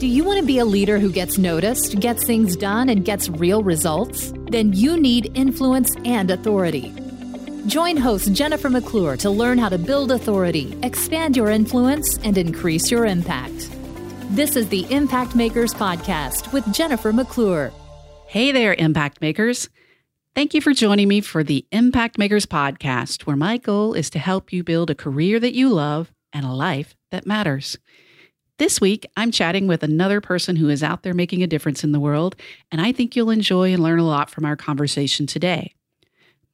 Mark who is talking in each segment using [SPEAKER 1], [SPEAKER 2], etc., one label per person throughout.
[SPEAKER 1] Do you want to be a leader who gets noticed, gets things done, and gets real results? Then you need influence and authority. Join host Jennifer McClure to learn how to build authority, expand your influence, and increase your impact. This is the Impact Makers Podcast with Jennifer McClure.
[SPEAKER 2] Hey there, Impact Makers. Thank you for joining me for the Impact Makers Podcast, where my goal is to help you build a career that you love and a life that matters. This week, I'm chatting with another person who is out there making a difference in the world, and I think you'll enjoy and learn a lot from our conversation today.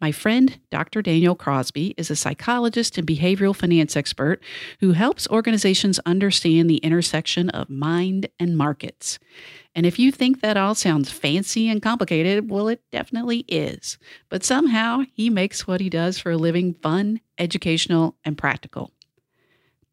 [SPEAKER 2] My friend, Dr. Daniel Crosby, is a psychologist and behavioral finance expert who helps organizations understand the intersection of mind and markets. And if you think that all sounds fancy and complicated, well, it definitely is. But somehow he makes what he does for a living fun, educational, and practical.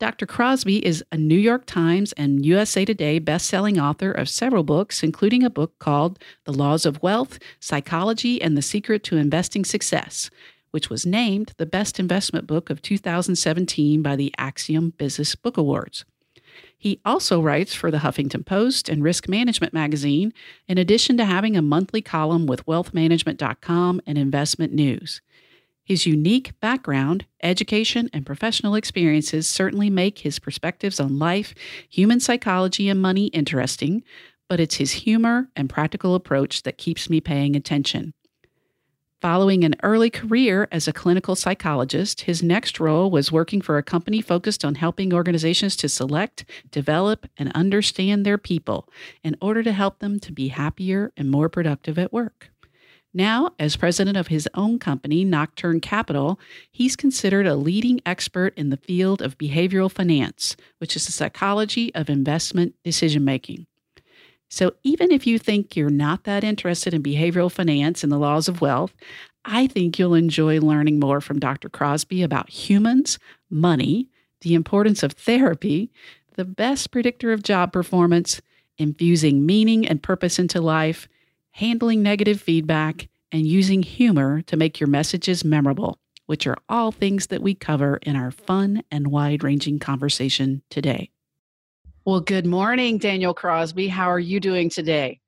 [SPEAKER 2] Dr. Crosby is a New York Times and USA Today best-selling author of several books, including a book called The Laws of Wealth: Psychology and the Secret to Investing Success, which was named the best investment book of 2017 by the Axiom Business Book Awards. He also writes for the Huffington Post and Risk Management magazine, in addition to having a monthly column with wealthmanagement.com and investment news. His unique background, education, and professional experiences certainly make his perspectives on life, human psychology, and money interesting, but it's his humor and practical approach that keeps me paying attention. Following an early career as a clinical psychologist, his next role was working for a company focused on helping organizations to select, develop, and understand their people in order to help them to be happier and more productive at work. Now, as president of his own company, Nocturne Capital, he's considered a leading expert in the field of behavioral finance, which is the psychology of investment decision making. So, even if you think you're not that interested in behavioral finance and the laws of wealth, I think you'll enjoy learning more from Dr. Crosby about humans, money, the importance of therapy, the best predictor of job performance, infusing meaning and purpose into life, handling negative feedback, and using humor to make your messages memorable, which are all things that we cover in our fun and wide ranging conversation today. Well, good morning, Daniel Crosby. How are you doing today?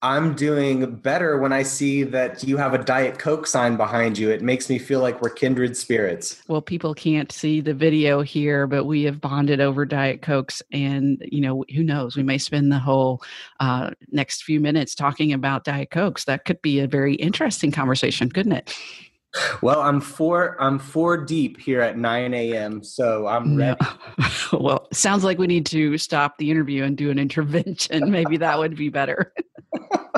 [SPEAKER 3] I'm doing better when I see that you have a Diet Coke sign behind you. It makes me feel like we're kindred spirits.
[SPEAKER 2] Well, people can't see the video here, but we have bonded over Diet Cokes. And, you know, who knows? We may spend the whole uh, next few minutes talking about Diet Cokes. That could be a very interesting conversation, couldn't it?
[SPEAKER 3] Well, I'm four. I'm four deep here at 9 a.m. So I'm ready.
[SPEAKER 2] well, sounds like we need to stop the interview and do an intervention. Maybe that would be better.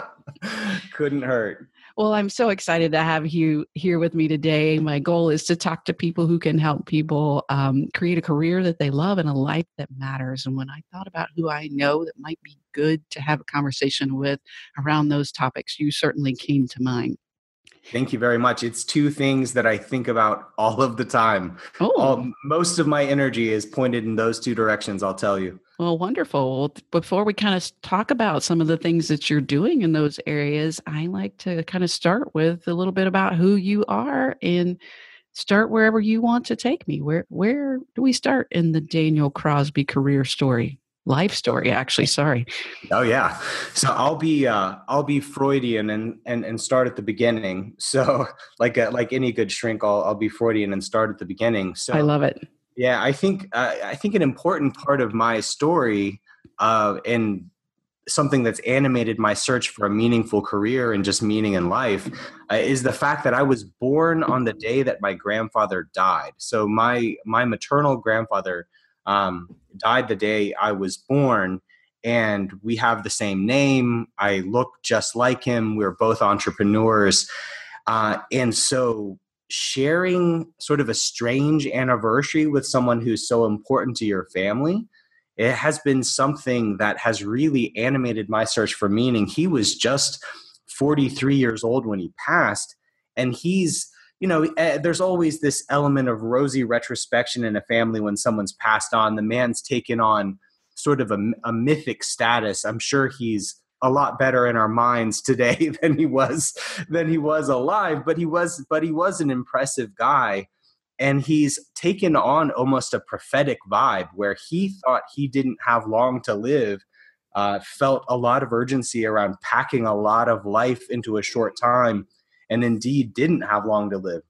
[SPEAKER 3] Couldn't hurt.
[SPEAKER 2] Well, I'm so excited to have you here with me today. My goal is to talk to people who can help people um, create a career that they love and a life that matters. And when I thought about who I know that might be good to have a conversation with around those topics, you certainly came to mind.
[SPEAKER 3] Thank you very much. It's two things that I think about all of the time. Oh. All, most of my energy is pointed in those two directions, I'll tell you.
[SPEAKER 2] Well, wonderful. Well, before we kind of talk about some of the things that you're doing in those areas, I like to kind of start with a little bit about who you are and start wherever you want to take me. Where where do we start in the Daniel Crosby career story? Life story, actually. Sorry.
[SPEAKER 3] Oh yeah. So I'll be uh, I'll be Freudian and and and start at the beginning. So like a, like any good shrink, I'll I'll be Freudian and start at the beginning. So
[SPEAKER 2] I love it.
[SPEAKER 3] Yeah, I think uh, I think an important part of my story uh, and something that's animated my search for a meaningful career and just meaning in life uh, is the fact that I was born on the day that my grandfather died. So my my maternal grandfather um, died the day I was born, and we have the same name. I look just like him. We're both entrepreneurs, uh, and so sharing sort of a strange anniversary with someone who's so important to your family it has been something that has really animated my search for meaning he was just 43 years old when he passed and he's you know eh, there's always this element of rosy retrospection in a family when someone's passed on. The man's taken on sort of a, a mythic status. I'm sure he's a lot better in our minds today than he was than he was alive but he was but he was an impressive guy. And he's taken on almost a prophetic vibe where he thought he didn't have long to live uh, felt a lot of urgency around packing a lot of life into a short time and indeed didn't have long to live.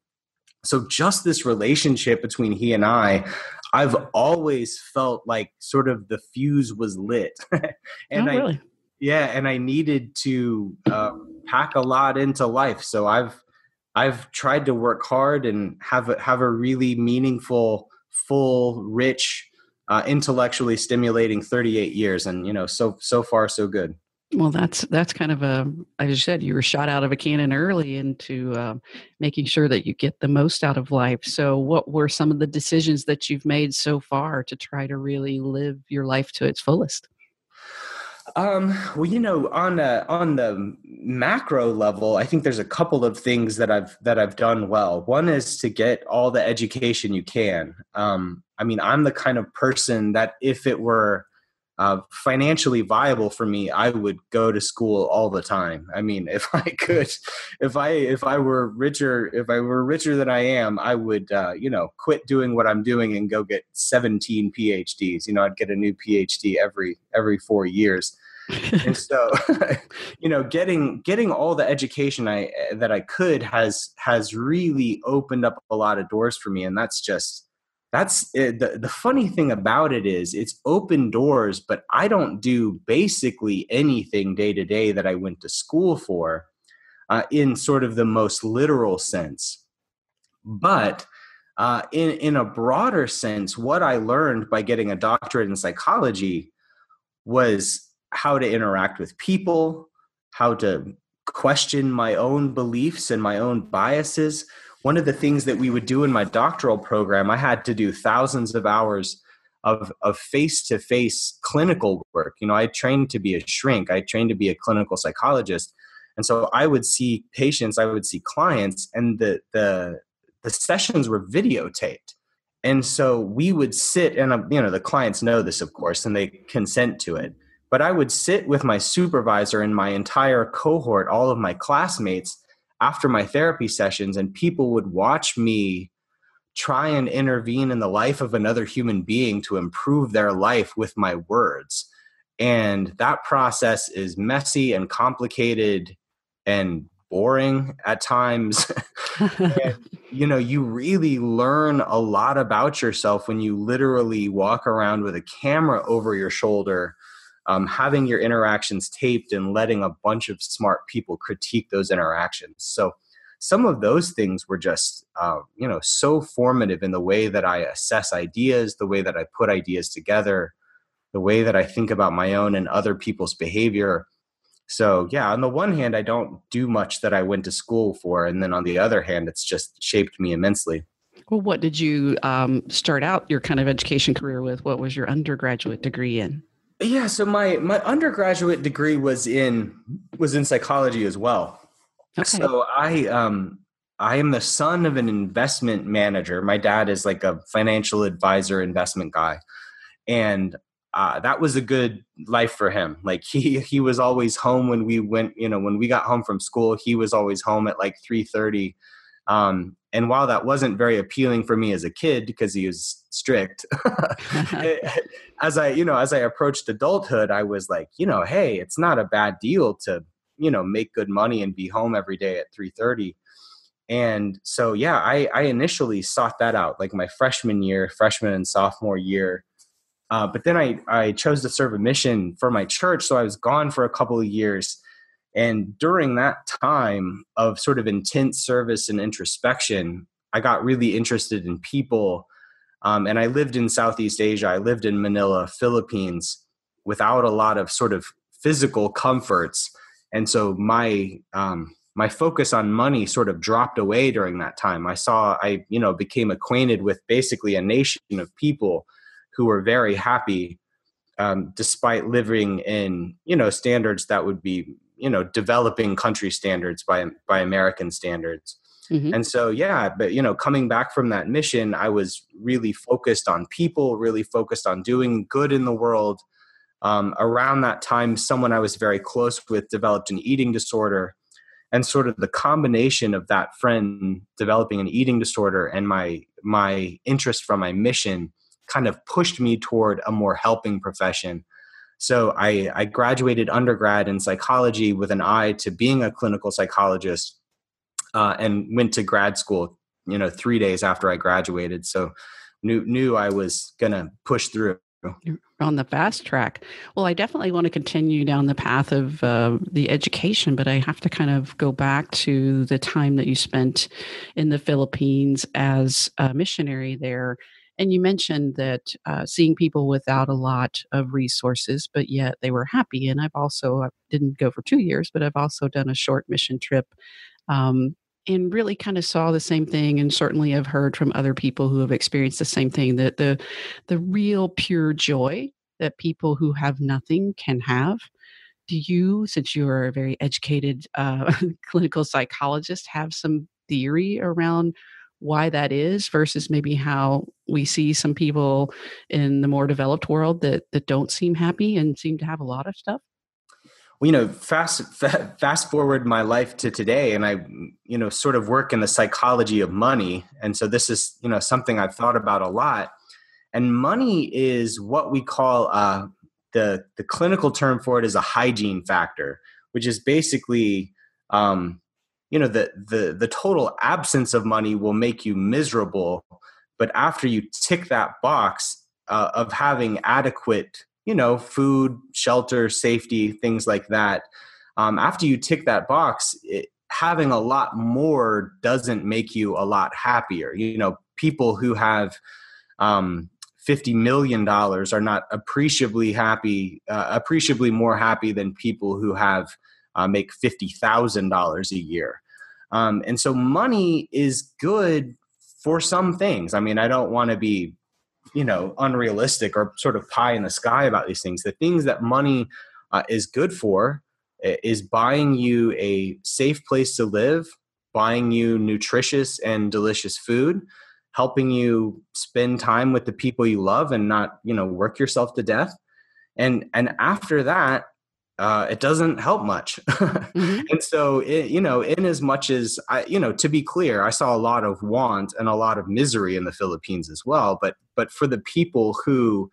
[SPEAKER 3] So, just this relationship between he and I, I've always felt like sort of the fuse was lit. and
[SPEAKER 2] oh, really?
[SPEAKER 3] Yeah, and I needed to uh, pack a lot into life. So, I've I've tried to work hard and have a, have a really meaningful, full, rich uh, intellectually stimulating 38 years and you know so so far so good
[SPEAKER 2] well that's that's kind of a as you said you were shot out of a cannon early into um, making sure that you get the most out of life so what were some of the decisions that you've made so far to try to really live your life to its fullest
[SPEAKER 3] um, well, you know, on the on the macro level, I think there's a couple of things that I've that I've done well. One is to get all the education you can. Um, I mean, I'm the kind of person that if it were uh, financially viable for me, I would go to school all the time. I mean, if I could, if I if I were richer, if I were richer than I am, I would, uh, you know, quit doing what I'm doing and go get 17 PhDs. You know, I'd get a new PhD every every four years. and so you know getting getting all the education i that i could has has really opened up a lot of doors for me and that's just that's eh, the, the funny thing about it is it's open doors but i don't do basically anything day to day that i went to school for uh, in sort of the most literal sense. But uh, in, in a broader sense what i learned by getting a doctorate in psychology was how to interact with people how to question my own beliefs and my own biases one of the things that we would do in my doctoral program, I had to do thousands of hours of of face to face clinical work. You know, I trained to be a shrink. I trained to be a clinical psychologist, and so I would see patients, I would see clients, and the the the sessions were videotaped. And so we would sit, and um, you know, the clients know this, of course, and they consent to it. But I would sit with my supervisor and my entire cohort, all of my classmates, after my therapy sessions and people would watch me try and intervene in the life of another human being to improve their life with my words. And that process is messy and complicated and boring at times. And, you know you really learn a lot about yourself when you literally walk around with a camera over your shoulder um, having your interactions taped and letting a bunch of smart people critique those interactions. So some of those things were just uh, you know so formative in the way that I assess ideas, the way that I put ideas together, the way that I think about my own and other people's behavior. So yeah, on the one hand, I don't do much that I went to school for, and then on the other hand, it's just shaped me immensely.
[SPEAKER 2] Well, what did you um, start out your kind of education career with? What was your undergraduate degree in?
[SPEAKER 3] Yeah, so my my undergraduate degree was in was in psychology as well. Okay. So I um I am the son of an investment manager. My dad is like a financial advisor, investment guy, and uh, that was a good life for him. Like he he was always home when we went. You know, when we got home from school, he was always home at like three thirty. Um, and while that wasn't very appealing for me as a kid because he was strict, as I, you know, as I approached adulthood, I was like, you know, hey, it's not a bad deal to, you know, make good money and be home every day at 3:30. And so, yeah, I, I initially sought that out, like my freshman year, freshman and sophomore year. Uh, but then I, I chose to serve a mission for my church, so I was gone for a couple of years and during that time of sort of intense service and introspection, I got really interested in people. Um, and I lived in Southeast Asia. I lived in Manila, Philippines, without a lot of sort of physical comforts. And so my um, my focus on money sort of dropped away during that time. I saw I you know became acquainted with basically a nation of people who were very happy um, despite living in you know standards that would be you know developing country standards by by American standards. Mm-hmm. And so yeah, but you know coming back from that mission, I was really focused on people, really focused on doing good in the world. Um, around that time, someone I was very close with developed an eating disorder, and sort of the combination of that friend developing an eating disorder and my my interest from my mission kind of pushed me toward a more helping profession So I, I graduated undergrad in psychology with an eye to being a clinical psychologist, uh, and went to grad school. You know, three days after I graduated, so knew knew I was gonna push through.
[SPEAKER 2] You're on the fast track. Well, I definitely want to continue down the path of uh, the education, but I have to kind of go back to the time that you spent in the Philippines as a missionary there. And you mentioned that uh, seeing people without a lot of resources, but yet they were happy. And I've also I didn't go for two years, but I've also done a short mission trip um, and really kind of saw the same thing and certainly have heard from other people who have experienced the same thing that the the real pure joy that people who have nothing can have do you since you are a very educated uh, clinical psychologist have some theory around why that is versus maybe how we see some people in the more developed world that that don't seem happy and seem to have a lot of stuff
[SPEAKER 3] well, you know, fast fast forward my life to today, and I, you know, sort of work in the psychology of money, and so this is, you know, something I've thought about a lot. And money is what we call uh, the the clinical term for it is a hygiene factor, which is basically, um, you know, the the the total absence of money will make you miserable, but after you tick that box uh, of having adequate you know, food, shelter, safety, things like that. Um, after you tick that box, it, having a lot more doesn't make you a lot happier. You know, people who have um, fifty million dollars are not appreciably happy, uh, appreciably more happy than people who have uh, make fifty thousand dollars a year. Um, and so, money is good for some things. I mean, I don't want to be you know unrealistic or sort of pie in the sky about these things the things that money uh, is good for is buying you a safe place to live buying you nutritious and delicious food helping you spend time with the people you love and not you know work yourself to death and and after that uh, it doesn't help much. mm-hmm. And so, it, you know, in as much as I, you know, to be clear, I saw a lot of want and a lot of misery in the Philippines as well. But but for the people who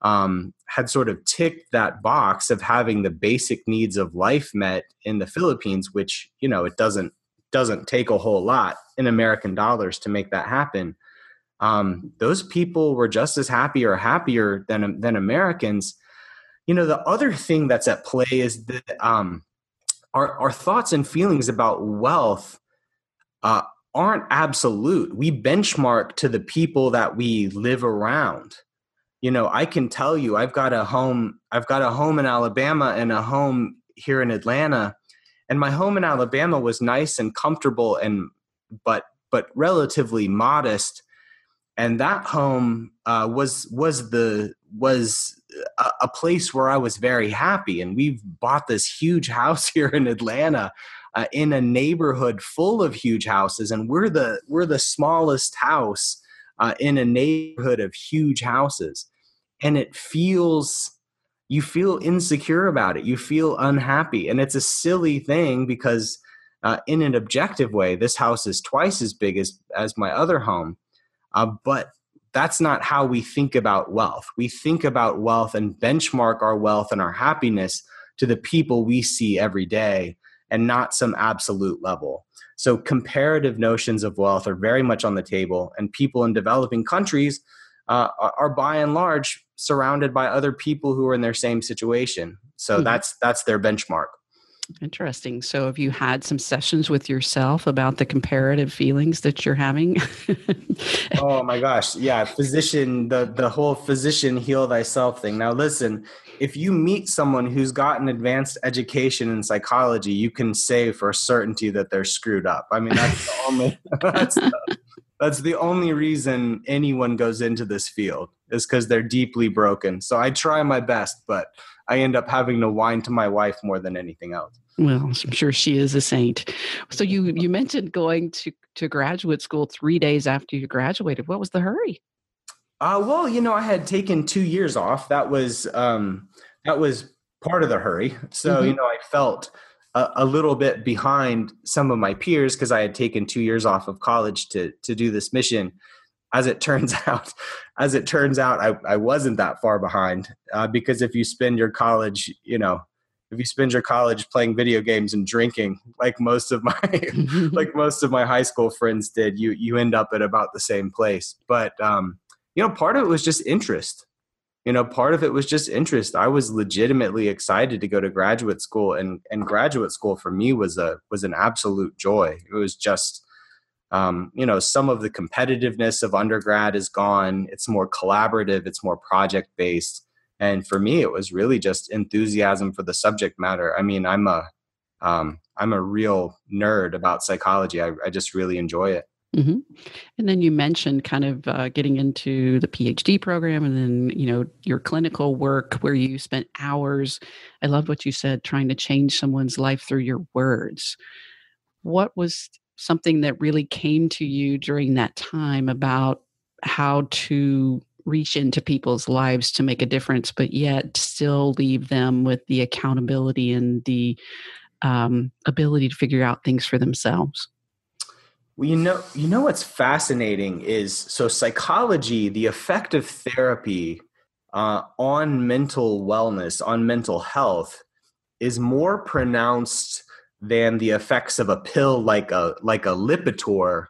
[SPEAKER 3] um, had sort of ticked that box of having the basic needs of life met in the Philippines, which you know it doesn't doesn't take a whole lot in American dollars to make that happen. Um, those people were just as happy or happier than than Americans you know the other thing that's at play is that um, our, our thoughts and feelings about wealth uh, aren't absolute. We benchmark to the people that we live around. You know i can tell you i've got a home i've got a home in alabama and a home here in atlanta and my home in alabama was nice and comfortable and but but relatively modest and that home uh, was was the was a, a, place where I was very happy. And we've bought this huge house here in Atlanta, uh, in a neighborhood full of huge houses, and we're the we're the smallest house uh, in a neighborhood of huge houses, and it feels you feel insecure about it. You feel unhappy, and it's a silly thing because. Uh, in an objective way, this house is twice as big as as my other home, uh, but that's not how we think about wealth. We think about wealth and benchmark our wealth and our happiness to the people we see every day and not some absolute level. So, comparative notions of wealth are very much on the table, and people in developing countries uh, are by and large surrounded by other people who are in their same situation. So, mm-hmm. that's, that's their benchmark.
[SPEAKER 2] Interesting. So, have you had some sessions with yourself about the comparative feelings that you're having?
[SPEAKER 3] oh my gosh, yeah. Physician, the the whole physician heal thyself thing. Now, listen, if you meet someone who's got an advanced education in psychology, you can say for certainty that they're screwed up. I mean, that's the only that's the, that's the only reason anyone goes into this field is because they're deeply broken. So I try my best, but I end up having to whine to my wife more than anything else.
[SPEAKER 2] Well, I'm sure she is a saint. So you you mentioned going to to graduate school three days after you graduated. What was the hurry?
[SPEAKER 3] Uh, well, you know, I had taken two years off. That was um, that was part of the hurry. So mm-hmm. you know, I felt a, a, little bit behind some of my peers because I had taken two years off of college to to do this mission. As it turns out, as it turns out, I, I wasn't that far behind uh, because if you spend your college, you know, if you spend your college playing video games and drinking, like most of my like most of my high school friends did, you you end up at about the same place. But um, you know, part of it was just interest. You know, part of it was just interest. I was legitimately excited to go to graduate school, and and graduate school for me was a was an absolute joy. It was just um, you know some of the competitiveness of undergrad is gone. It's more collaborative. It's more project based and for me it was really just enthusiasm for the subject matter. I mean i'm a am um, a real nerd about psychology. I, I just really enjoy it.
[SPEAKER 2] Mm-hmm. and then you mentioned kind of uh, getting into the phd program and then you know your clinical work where you spent hours. I love what you said trying to change someone's life through your words. What was something that really came to you during that time about how to reach into people's lives to make a difference, but yet still leave them with the accountability and the um, ability to figure out things for themselves?
[SPEAKER 3] Well, you know, you know what's fascinating is so psychology, the effect of therapy uh, on mental wellness, on mental health, is more pronounced than the effects of a pill like a like a Lipitor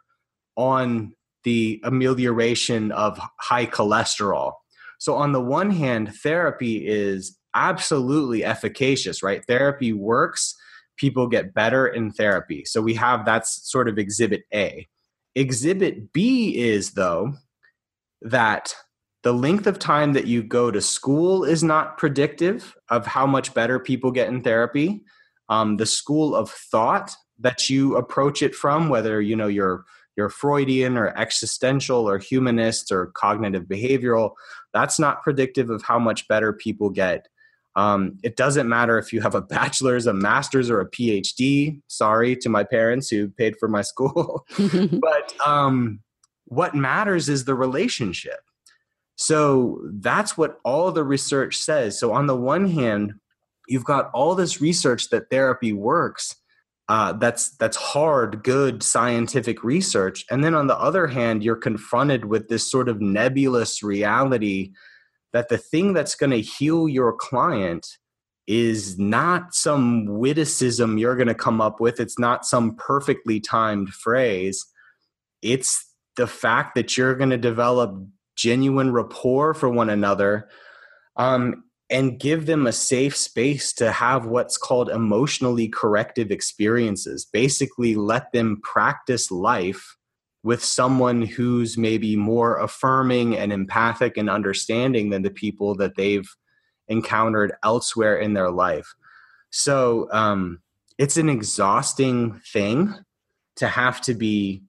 [SPEAKER 3] on the amelioration of high cholesterol. So on the one hand, therapy is absolutely efficacious, right? Therapy works, people get better in therapy. So we have that's sort of exhibit A. Exhibit B is though that the length of time that you go to school is not predictive of how much better people get in therapy um, the school of thought that you approach it from, whether you know you're you're Freudian or existential or humanist or cognitive behavioral, that's not predictive of how much better people get. Um, it doesn't matter if you have a bachelor's, a master's, or a PhD. Sorry to my parents who paid for my school. but um, what matters is the relationship. So that's what all the research says. So, on the one hand, you've got all this research that therapy works uh, that's that's hard good scientific research. And then on the other hand you're confronted with this sort of nebulous reality that the thing that's going to heal your client is not some witticism you're going to come up with. It's not some perfectly timed phrase. It's the fact that you're going to develop genuine rapport for one another. Um, and give them a safe space to have what's called emotionally corrective experiences. Basically, let them practice life with someone who's maybe more affirming and empathic and understanding than the people that they've encountered elsewhere in their life. So um, it's an exhausting thing to have to be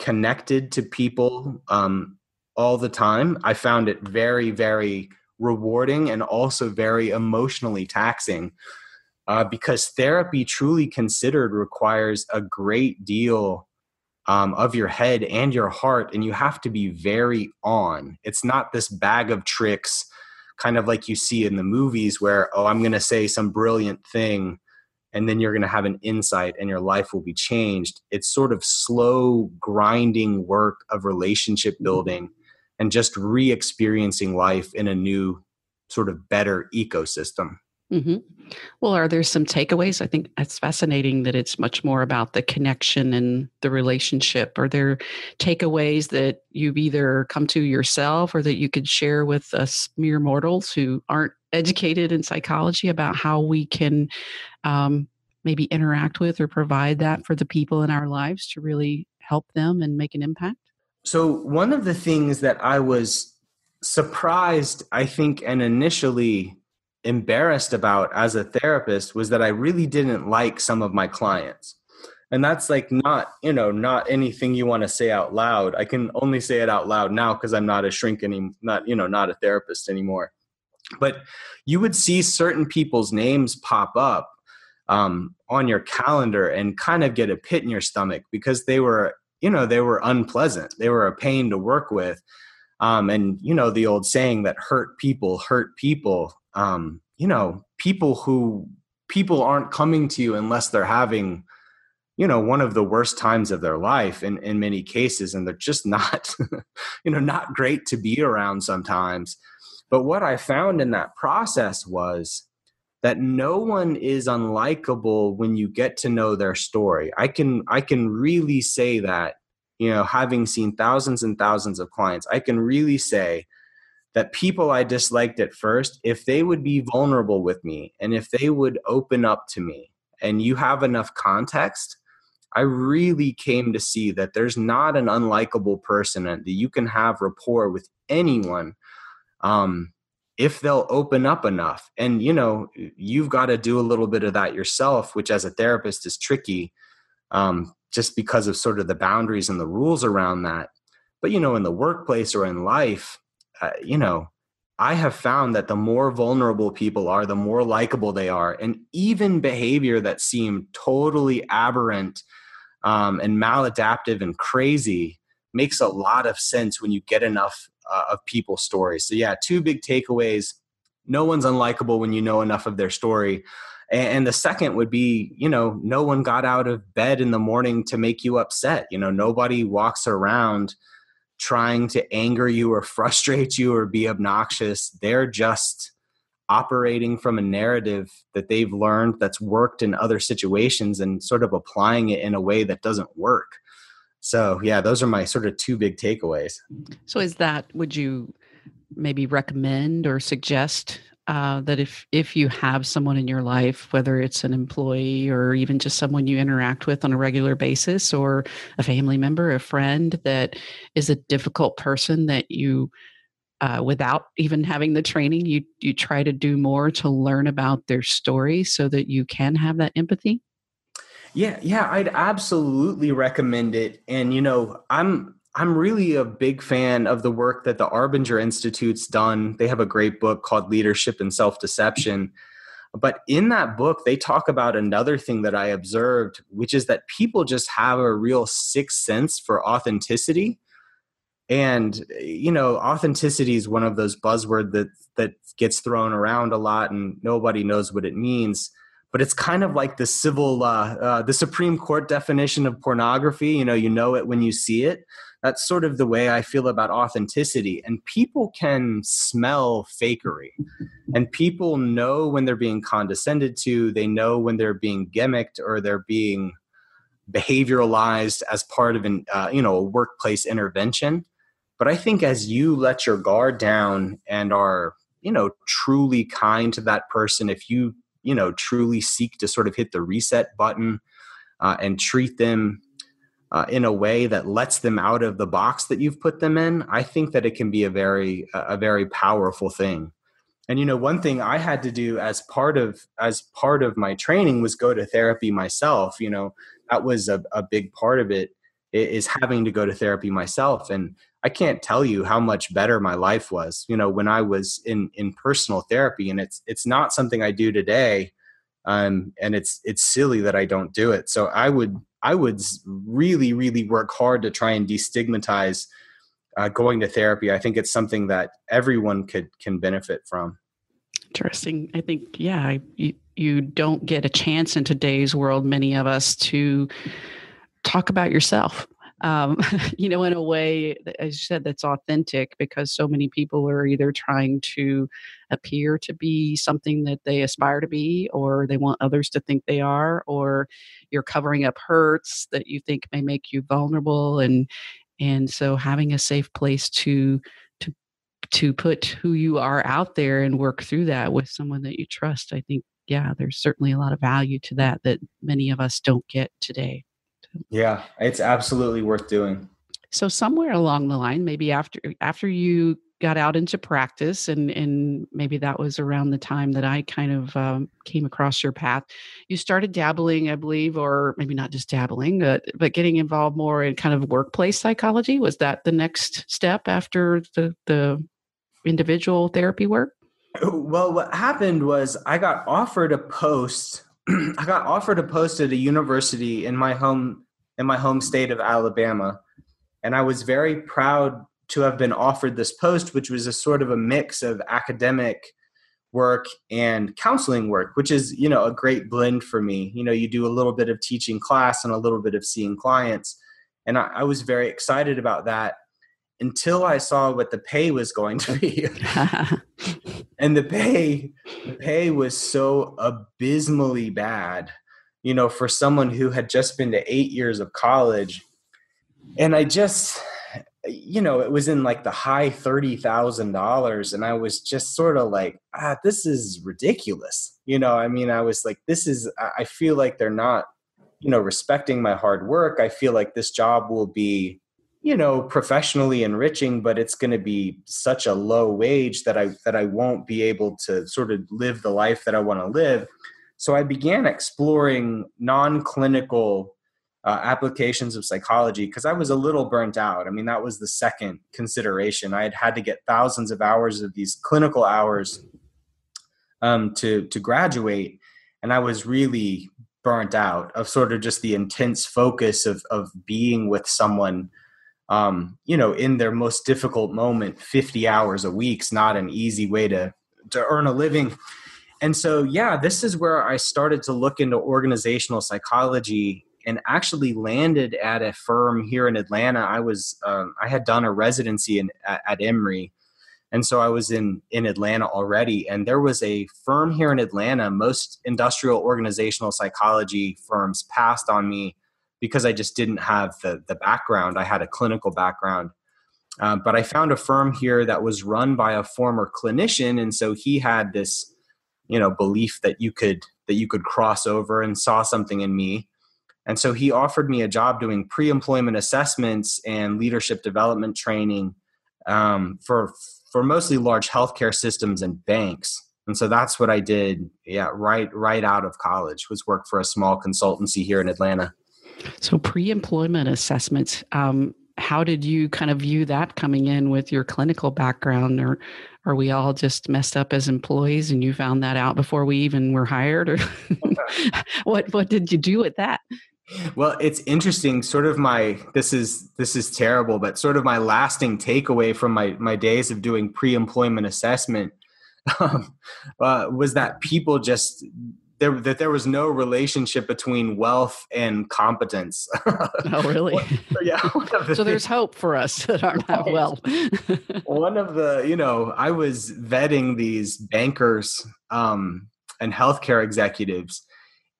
[SPEAKER 3] connected to people um, all the time. I found it very, very rewarding and also very emotionally taxing uh, because therapy truly considered requires a great deal um, of your head and your heart and you have to be very on. It's not this bag of tricks kind of like you see in the movies where oh i'm going to say some brilliant thing and then you're going to have an insight and your life will be changed. It's sort of slow grinding work of relationship building and just re experiencing life in a new, sort of better ecosystem.
[SPEAKER 2] Mm-hmm. Well, are there some takeaways? I think it's fascinating that it's much more about the connection and the relationship. Are there takeaways that you've either come to yourself or that you could share with us mere mortals who aren't educated in psychology about how we can um, maybe interact with or provide that for the people in our lives to really help them and make an impact?
[SPEAKER 3] So, one of the things that I was surprised, I think, and initially embarrassed about as a therapist was that I really didn't like some of my clients. And that's like not, you know, not anything you want to say out loud. I can only say it out loud now because I'm not a shrink any not, you know, not a therapist anymore. But you would see certain people's names pop up um, on your calendar and kind of get a pit in your stomach because they were you know they were unpleasant. They were a pain to work with. Um, and you know the old saying that hurt people hurt people. Um, you know people who people aren't coming to you unless they're having you know one of the worst times of their life in in many cases and they're just not you know not great to be around sometimes. But what i found in that process was that no one is unlikable when you get to know their story. I can i can really say that you know having seen thousands and thousands of clients i can really say that people i disliked at first if they would be vulnerable with me and if they would open up to me and you have enough context I really came to see that there's not an unlikable person and that you can have rapport with anyone um, if they'll open up enough. And, you know, you've got to do a little bit of that yourself, which as a therapist is tricky um, just because of sort of the boundaries and the rules around that. But, you know, in the workplace or in life, uh, you know, I have found that the more vulnerable people are, the more likable they are. And even behavior that seemed totally aberrant um, and maladaptive and crazy makes a lot of sense when you get enough uh, of people's stories. So, yeah, two big takeaways. No one's unlikable when you know enough of their story. And the second would be, you know, no one got out of bed in the morning to make you upset. You know, nobody walks around trying to anger you or frustrate you or be obnoxious. They're just operating from a narrative that they've learned that's worked in other situations and sort of applying it in a way that doesn't work. So, yeah, those are my sort of two big takeaways.
[SPEAKER 2] So, is that, would you maybe recommend or suggest uh, that if if you have someone in your life, whether it's an employee or even just someone you interact with on a regular basis, or a family member, a friend that is a difficult person that you uh, without even having the training you you try to do more to learn about their story so that you can have that empathy
[SPEAKER 3] yeah yeah i'd absolutely recommend it and you know i'm i'm really a big fan of the work that the arbinger institute's done. They have a great book called leadership and self-deception but in that book they talk about another thing that i observed which is that people just have a real sixth sense for authenticity and you know authenticity is one of those buzzword that that gets thrown around a lot and nobody knows what it means but it's kind of like the civil uh, uh, the supreme court definition of pornography. You know you know it when you see it. That's sort of the way i feel about authenticity. And people can smell fakery. And people know when they're being condescended to. They know when they're being gimmicked or they're being behavioralized as part of an uh, you know a workplace intervention. But I think as you let your guard down and are, you know, truly kind to that person, if you, you know, truly seek to sort of hit the reset button uh, and treat them uh, in a way that lets them out of the box that you've put them in, I think that it can be a very, a very powerful thing. And you know, one thing I had to do as part of as part of my training was go to therapy myself. You know, that was a, a big part of it is having to go to therapy myself. And I can't tell you how much better my life was, you know, when I was in in personal therapy. And it's it's not something I do today, um, and it's it's silly that I don't do it. So I would I would really really work hard to try and destigmatize uh, going to therapy. I think it's something that everyone could can benefit from.
[SPEAKER 2] Interesting. I think yeah, you you don't get a chance in today's world, many of us, to talk about yourself um, you know, in a way, as you said, that's authentic because so many people are either trying to appear to be something that they aspire to be, or they want others to think they are, or you're covering up hurts that you think may make you vulnerable, and and so having a safe place to to to put who you are out there and work through that with someone that you trust, I think, yeah, there's certainly a lot of value to that that many of us don't get today.
[SPEAKER 3] Yeah, it's absolutely worth doing.
[SPEAKER 2] So somewhere along the line, maybe after after you got out into practice, and and maybe that was around the time that I kind of um, came across your path. You started dabbling, I believe, or maybe not just dabbling, but but getting involved more in kind of workplace psychology. Was that the next step after the the individual therapy work?
[SPEAKER 3] Well, what happened was I got offered a post. I got offered a post at a university in my home in my home state of Alabama. And I was very proud to have been offered this post, which was a sort of a mix of academic work and counseling work which is you know a great blend for me you know you do a little bit of teaching class and a little bit of seeing clients and I, I was very excited about that until I saw what the pay was going to be. and the pay the pay was so abysmally bad, you know, for someone who had just been to 8 years of college. And I just you know, it was in like the high $30,000 and I was just sort of like, ah, this is ridiculous. You know, I mean, I was like this is I feel like they're not you know respecting my hard work. I feel like this job will be you know professionally enriching but it's going to be such a low wage that i that i won't be able to sort of live the life that i want to live so i began exploring non-clinical uh, applications of psychology because i was a little burnt out i mean that was the second consideration i had had to get thousands of hours of these clinical hours um, to to graduate and i was really burnt out of sort of just the intense focus of of being with someone um, you know, in their most difficult moment, 50 hours a week's not an easy way to to earn a living. And so, yeah, this is where I started to look into organizational psychology and actually landed at a firm here in Atlanta. I was um, I had done a residency in, at, at Emory, and so I was in in Atlanta already. And there was a firm here in Atlanta. Most industrial organizational psychology firms passed on me because I just didn't have the the background. I had a clinical background. Um, but I found a firm here that was run by a former clinician, and so he had this, you know, belief that you could that you could cross over and saw something in me, and so he offered me a job doing pre-employment assessments and leadership development training um, for for mostly large healthcare systems and banks. And so that's what I did. Yeah, right right out of college was work for a small consultancy here in Atlanta.
[SPEAKER 2] So, pre employment assessments, um, how did you kind of view that coming in with your clinical background? Or are we all just messed up as employees and you found that out before we even were hired? Or what, what did you do with that?
[SPEAKER 3] Well, it's interesting. Sort of my this is this is terrible, but sort of my lasting takeaway from my my days of doing pre-employment assessment um, uh, was that people just there that there was no relationship between wealth and competence.
[SPEAKER 2] oh, really? yeah. The so there's hope for us that aren't that well.
[SPEAKER 3] one of the, you know, I was vetting these bankers um, and healthcare executives,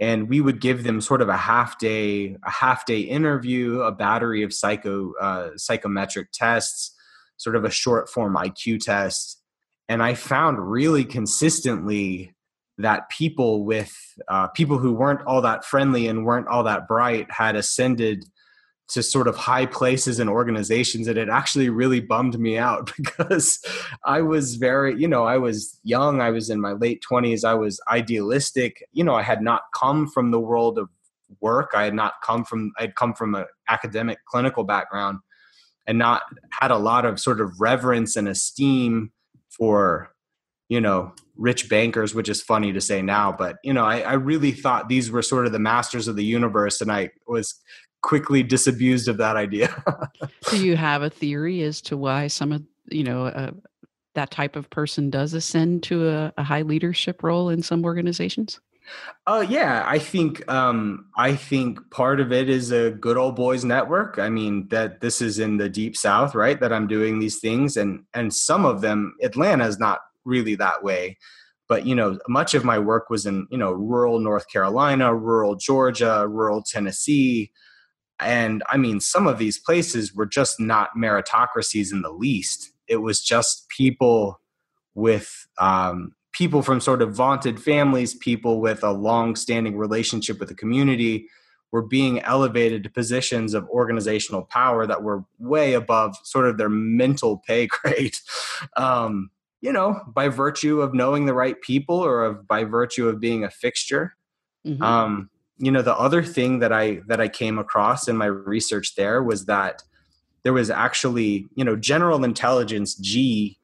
[SPEAKER 3] and we would give them sort of a half day, a half day interview, a battery of psycho uh, psychometric tests, sort of a short form IQ test, and I found really consistently that people with uh, people who weren't all that friendly and weren't all that bright had ascended to sort of high places in organizations and it actually really bummed me out because i was very you know i was young i was in my late 20s i was idealistic. You know i had not come from the world of work i had not come from i'd come from an academic clinical background and not had a lot of sort of reverence and esteem for you know rich bankers which is funny to say now but you know I, I, really thought these were sort of the masters of the universe and i was quickly disabused of that idea
[SPEAKER 2] do you have a theory as to why some of you know uh, that type of person does ascend to a, a high leadership role in some organizations
[SPEAKER 3] Oh uh, yeah, I think um, I think part of it is a good old boys network. I mean that this is in the deep south, right? That I'm doing these things, and and some of them, Atlanta is not really that way. But you know much of my work was in you know rural north carolina rural georgia rural tennessee. And i mean some of these places were just not meritocracies in the least. It was just people with um, people from sort of vaunted families people with a long standing relationship with the community were being elevated to positions of organizational power that were way above sort of their mental pay grade. Um, you know, by virtue of knowing the right people or of by virtue of being a fixture. Mm-hmm. Um, you know, the other thing that I that I came across in my research there was that there was actually, you know, general intelligence G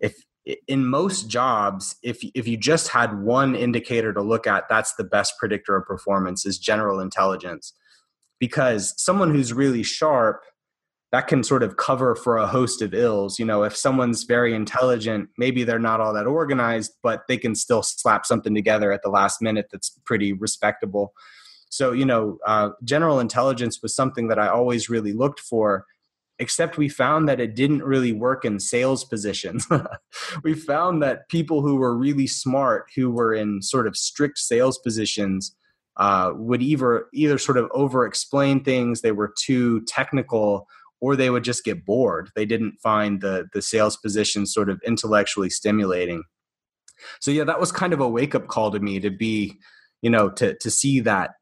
[SPEAKER 3] if in most jobs if if you just had one indicator to look at that's the best predictor of performance is general intelligence because someone who's really sharp that can sort of cover for a host of ills. You know, if someone's very intelligent, maybe they're not all that organized, but they can still slap something together at the last minute that's pretty respectable. So, you know, uh, general intelligence was something that I always really looked for, except we found that it didn't really work in sales positions. we found that people who were really smart, who were in sort of strict sales positions, uh, would either either sort of over explain things, they were too technical, or they would just get bored. They didn't find the the sales position sort of intellectually stimulating. So yeah, that was kind of a wake up call to me to be, you know, to to see that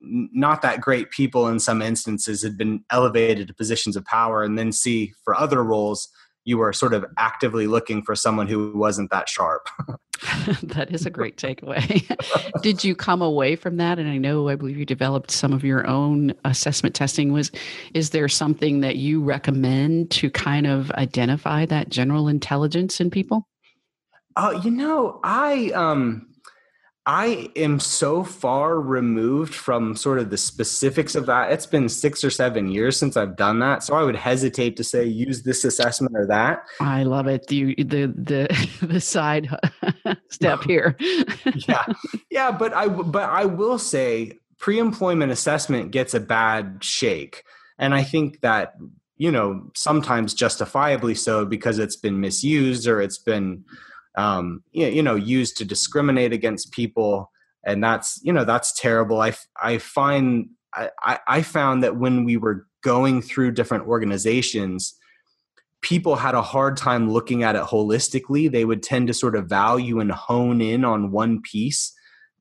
[SPEAKER 3] not that great people in some instances had been elevated to positions of power and then see for other roles you were sort of actively looking for someone who wasn't that sharp.
[SPEAKER 2] that is a great takeaway. Did you come away from that? And I know I believe you developed some of your own assessment testing. Was is there something that you recommend to kind of identify that general intelligence in people?
[SPEAKER 3] Uh, you know, I um I am so far removed from sort of the specifics of that. It's been six or seven years since I've done that, so I would hesitate to say use this assessment or that.
[SPEAKER 2] I love it. You the the the side step here.
[SPEAKER 3] yeah, yeah, but I but I will say pre-employment assessment gets a bad shake, and I think that you know sometimes justifiably so because it's been misused or it's been um, you know used to discriminate against people. And that's you know that's terrible. I i find i i found that when we were going through different organizations people had a hard time looking at it holistically. They would tend to sort of value and hone in on one piece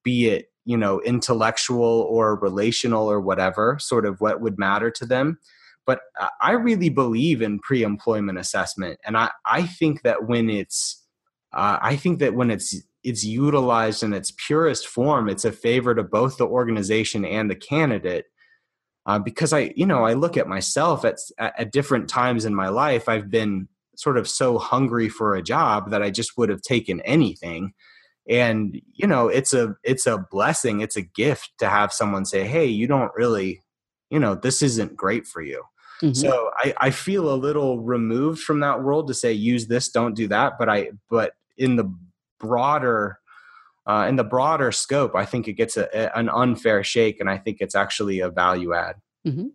[SPEAKER 3] be it you know intellectual or relational or whatever sort of what would matter to them. But i really believe in pre-employment assessment. And i i think that when it's uh, I think that when it's it's utilized in its purest form, it's a favor to both the organization and the candidate. Uh, because I, you know, I look at myself at at different times in my life. I've been sort of so hungry for a job that I just would have taken anything. And you know, it's a it's a blessing. It's a gift to have someone say, "Hey, you don't really, you know, this isn't great for you." Mm-hmm. So I, I feel a little removed from that world to say use this, don't do that. But I but in the broader uh, in the broader scope, I think it gets a, a, an unfair shake, and I think it's actually a value add.
[SPEAKER 2] Mm-hmm.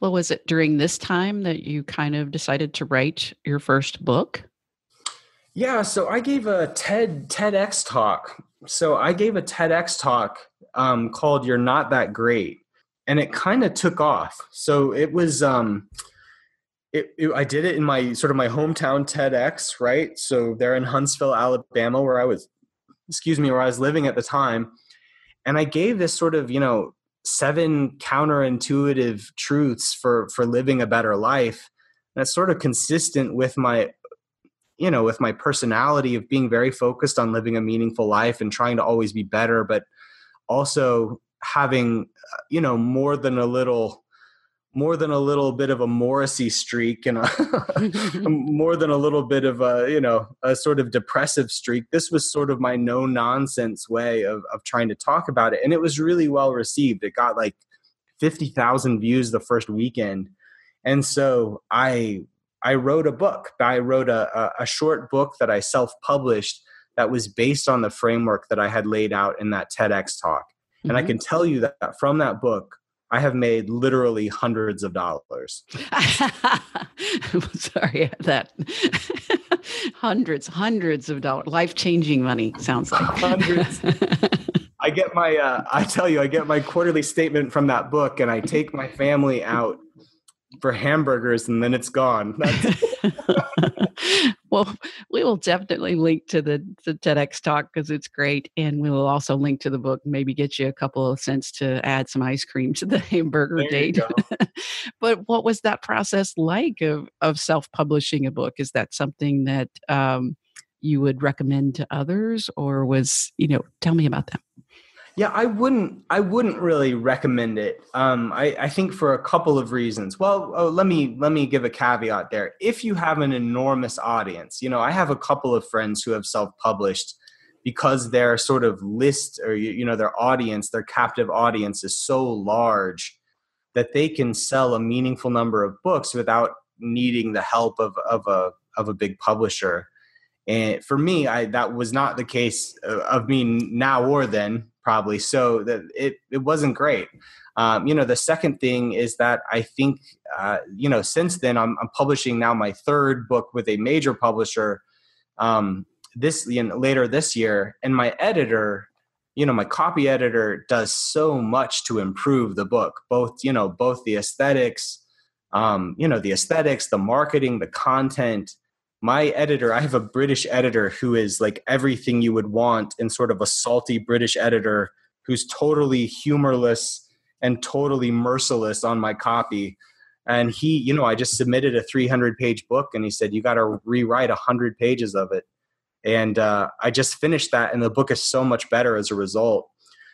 [SPEAKER 2] Well, was it during this time that you kind of decided to write your first book?
[SPEAKER 3] Yeah, so I gave a TED TEDx talk. So I gave a TEDx talk um, called "You're Not That Great," and it kind of took off. So it was. Um, it, it, I did it in my sort of my hometown TEDx, right? So they're in Huntsville, Alabama, where I was, excuse me, where I was living at the time, and I gave this sort of you know seven counterintuitive truths for for living a better life. And it's sort of consistent with my you know with my personality of being very focused on living a meaningful life and trying to always be better but also having uh, you know more than a little more than a little bit of a Morrissey streak and a, more than a little bit of a you know a sort of depressive streak. This was sort of my no nonsense way of of trying to talk about it, and it was really well received. It got like fifty thousand views the first weekend, and so I I wrote a book. I wrote a, a short book that I self published that was based on the framework that I had laid out in that TEDx talk. Mm-hmm. And I mm-hmm. can tell you that from that book, I have made literally hundreds of dollars.
[SPEAKER 2] Sorry, that hundreds, hundreds of dollars, life changing money sounds like hundreds.
[SPEAKER 3] I get my, uh, I tell you, I get my quarterly statement from that book, and I take my family out for hamburgers, and then it's gone.
[SPEAKER 2] well, we will definitely link to the, the TEDx talk because it's great. And we will also link to the book, maybe get you a couple of cents to add some ice cream to the hamburger there date. but what was that process like of, of self publishing a book? Is that something that um, you would recommend to others, or was, you know, tell me about that?
[SPEAKER 3] Yeah, I wouldn't. I wouldn't really recommend it. Um, I, I think for a couple of reasons. Well, oh, let me let me give a caveat there. If you have an enormous audience, you know, I have a couple of friends who have self-published because their sort of list or you know their audience, their captive audience is so large that they can sell a meaningful number of books without needing the help of, of a of a big publisher. And for me, I that was not the case of me now or then, probably. So that it it wasn't great. Um, you know, the second thing is that I think, uh, you know, since then I'm, I'm, publishing now my third book with a major publisher um, this you know, later this year, and my editor you know my copy editor does so much to improve the book both you know both the aesthetics um, you know the aesthetics the marketing the content my editor i have a british editor who is like everything you would want in sort of a salty british editor who's totally humorless and totally merciless on my copy. And he you know i just submitted a 300 page book and he said you got to rewrite 100 pages of it. And uh, i just finished that and the book is so much better as a result.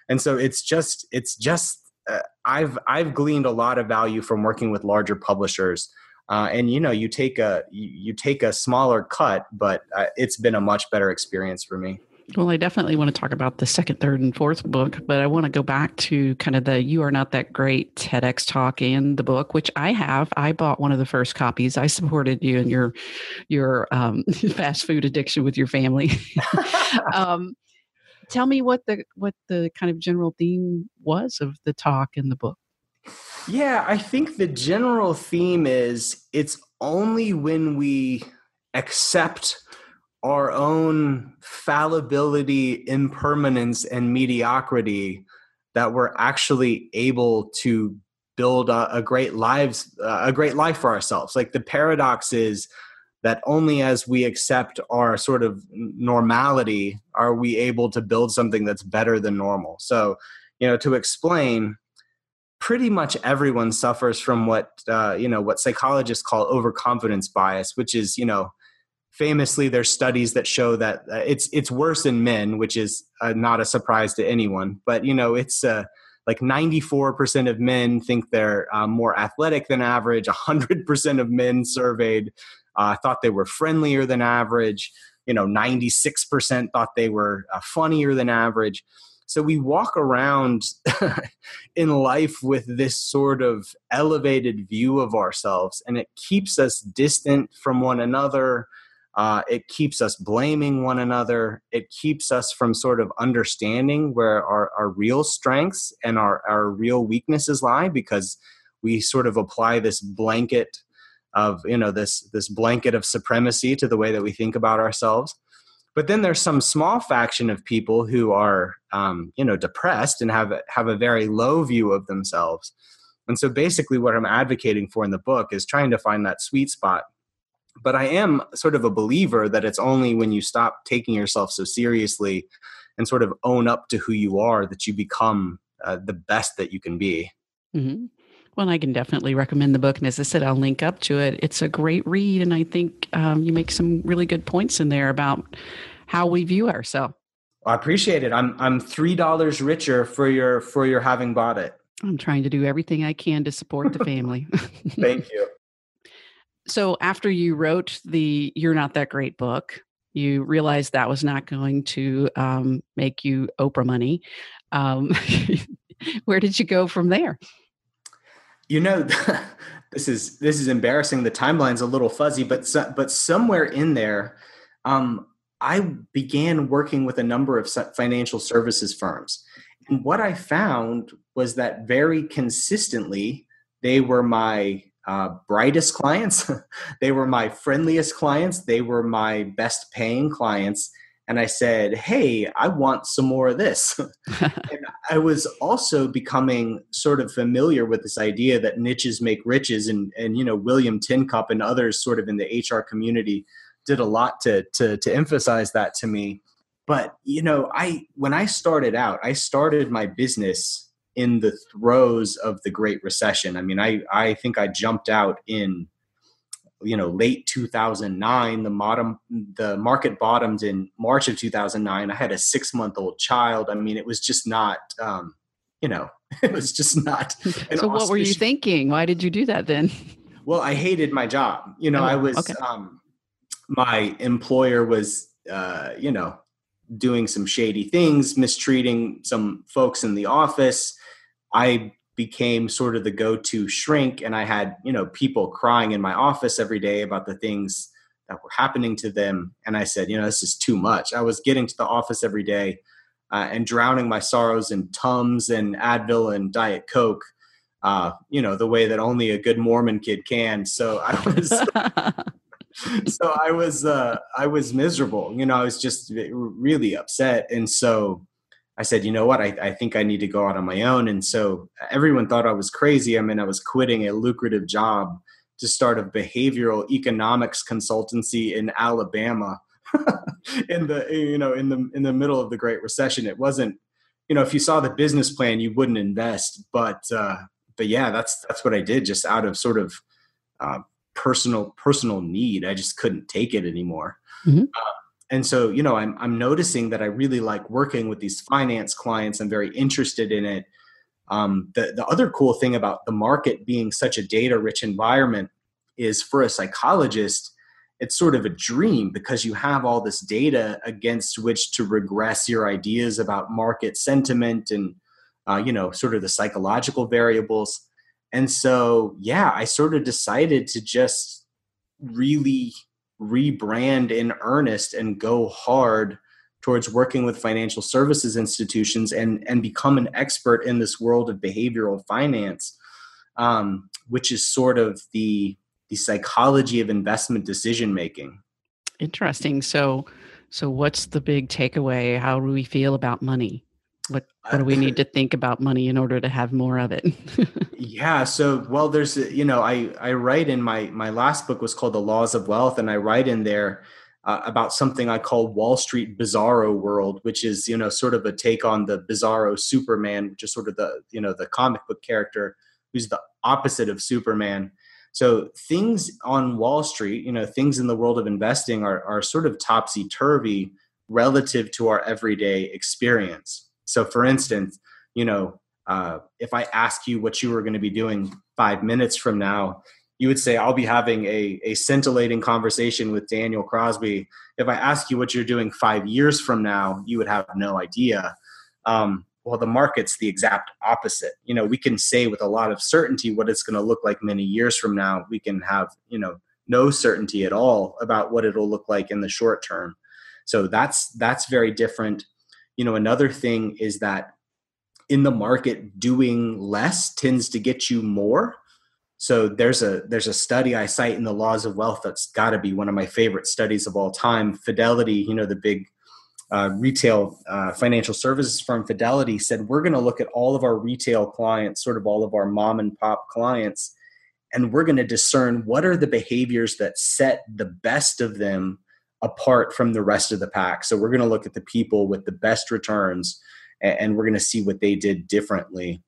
[SPEAKER 3] And so it's just it's just uh, i've i've gleaned a lot of value from working with larger publishers uh, and you know you take a you, take a smaller cut but uh, it's been a much better experience for me
[SPEAKER 2] well, I definitely want to talk about the second, third, and fourth book, but I want to go back to kind of the You Are Not That Great TEDx talk and the book, which I have. I bought one of the first copies. I supported you in your your um, fast food addiction with your family. um, tell me what the what the kind of general theme was of the talk in the book.
[SPEAKER 3] Yeah, I think the general theme is it's only when we accept our own fallibility, impermanence, and mediocrity that we're actually able to build a, a great lives uh, a great life for ourselves. Like the paradox is that only as we accept our sort of normality are we able to build something that's better than normal. So you know to explain pretty much everyone suffers from what uh, you know what psychologists call overconfidence bias which is you know famously there's studies that show that uh, it's it's worse in men which is uh, not a surprise to anyone. But you know it's uh, like 94% of men think they're uh, more athletic than average 100% of men surveyed uh, thought they were friendlier than average you know 96% thought they were funnier than average so we walk around in life with this sort of elevated view of ourselves and it keeps us distant from one another uh, it keeps us blaming one another. It keeps us from sort of understanding where our, our real strengths and our, our real weaknesses lie because we sort of apply this blanket of you know this this blanket of supremacy to the way that we think about ourselves but then there's some small faction of people who are um, you know depressed and have have a very low view of themselves and so basically what i'm advocating for in the book is trying to find that sweet spot but I am sort of a believer that it's only when you stop taking yourself so seriously and sort of own up to who you are that you become uh, the best that you can be.
[SPEAKER 2] Mm-hmm. Well, I can definitely recommend the book. And as I said, I'll link up to it. It's a great read. And I think um, you make some really good points in there about how we view ourselves.
[SPEAKER 3] I appreciate it. I'm I'm three dollars richer for your for your having bought it.
[SPEAKER 2] I'm trying to do everything I can to support the family.
[SPEAKER 3] Thank you
[SPEAKER 2] so after you wrote the you're not that great book you realized that was not going to um, make you oprah money um, where did you go from there
[SPEAKER 3] you know this is this is embarrassing the timeline's a little fuzzy but but somewhere in there um, i began working with a number of financial services firms and what i found was that very consistently they were my uh, brightest clients. they were my friendliest clients. They were my best paying clients. And I said, Hey, I want some more of this. and I was also becoming sort of familiar with this idea that niches make riches. And, and you know, William Tincup and others sort of in the HR community did a lot to, to, to emphasize that to me. But, you know, I, when I started out, I started my business in the throes of the Great Recession. I mean, I I think I jumped out in you know late 2009 the bottom the market bottomed in march of 2009 i had a six month old child. I mean it was just not um you know it was just not
[SPEAKER 2] so what were you thinking? Why did you do that then?
[SPEAKER 3] Well i hated my job. You know oh, i was okay. um my employer was uh you know doing some shady things mistreating some folks in the office. I became sort of the go-to shrink and i had you know people crying in my office every day about the things that were happening to them. And i said you know this is too much. I was getting to the office every day uh, and drowning my sorrows in tums and advil and diet coke uh, you know the way that only a good mormon kid can. So i was so i was uh, i was miserable. You know i was just really upset. And so I said, you know what, I, I think I need to go out on my own. And so everyone thought I was crazy. I mean, I was quitting a lucrative job to start a behavioral economics consultancy in Alabama in the you know in the in the middle of the Great Recession. It wasn't you know if you saw the business plan, you wouldn't invest. But uh, but yeah, that's that's what I did just out of sort of uh, personal personal need. I just couldn't take it anymore. Mm-hmm. Uh, and so you know I'm, I'm noticing that i really like working with these finance clients. I'm very interested in it. Um, the, the other cool thing about the market being such a data rich environment is for a psychologist it's sort of a dream because you have all this data against which to regress your ideas about market sentiment and uh, you know sort of the psychological variables. And so yeah i sort of decided to just really rebrand in earnest and go hard towards working with financial services institutions and and become an expert in this world of behavioral finance um, which is sort of the the psychology of investment decision making
[SPEAKER 2] interesting. So so what's the big takeaway? How do we feel about money what what do we need to think about money in order to have more of it?
[SPEAKER 3] Yeah so well there's you know i i write in my my last book was called the laws of wealth and i write in there uh, about something i call wall street bizarro world which is you know sort of a take on the bizarro superman which is sort of the you know the comic book character who's the opposite of superman. So things on wall street you know things in the world of investing are are sort of topsy turvy relative to our everyday experience so, for instance, you know, uh, if I ask you what you were going to be doing five minutes from now, you would say, I'll be having a, a scintillating conversation with Daniel Crosby. If I ask you what you're doing five years from now, you would have no idea. Um, well, the market's the exact opposite. You know, we can say with a lot of certainty what it's going to look like many years from now. We can have, you know, no certainty at all about what it'll look like in the short term. So that's that's very different you know another thing is that in the market doing less tends to get you more. So there's a there's a study i cite in the laws of wealth that's got to be one of my favorite studies of all time. Fidelity you know the big uh, retail uh, financial services firm fidelity said we're going to look at all of our retail clients sort of all of our mom and pop clients and we're going to discern what are the behaviors that set the best of them apart from the rest of the pack. So we're going to look at the people with the best returns and we're going to see what they did differently.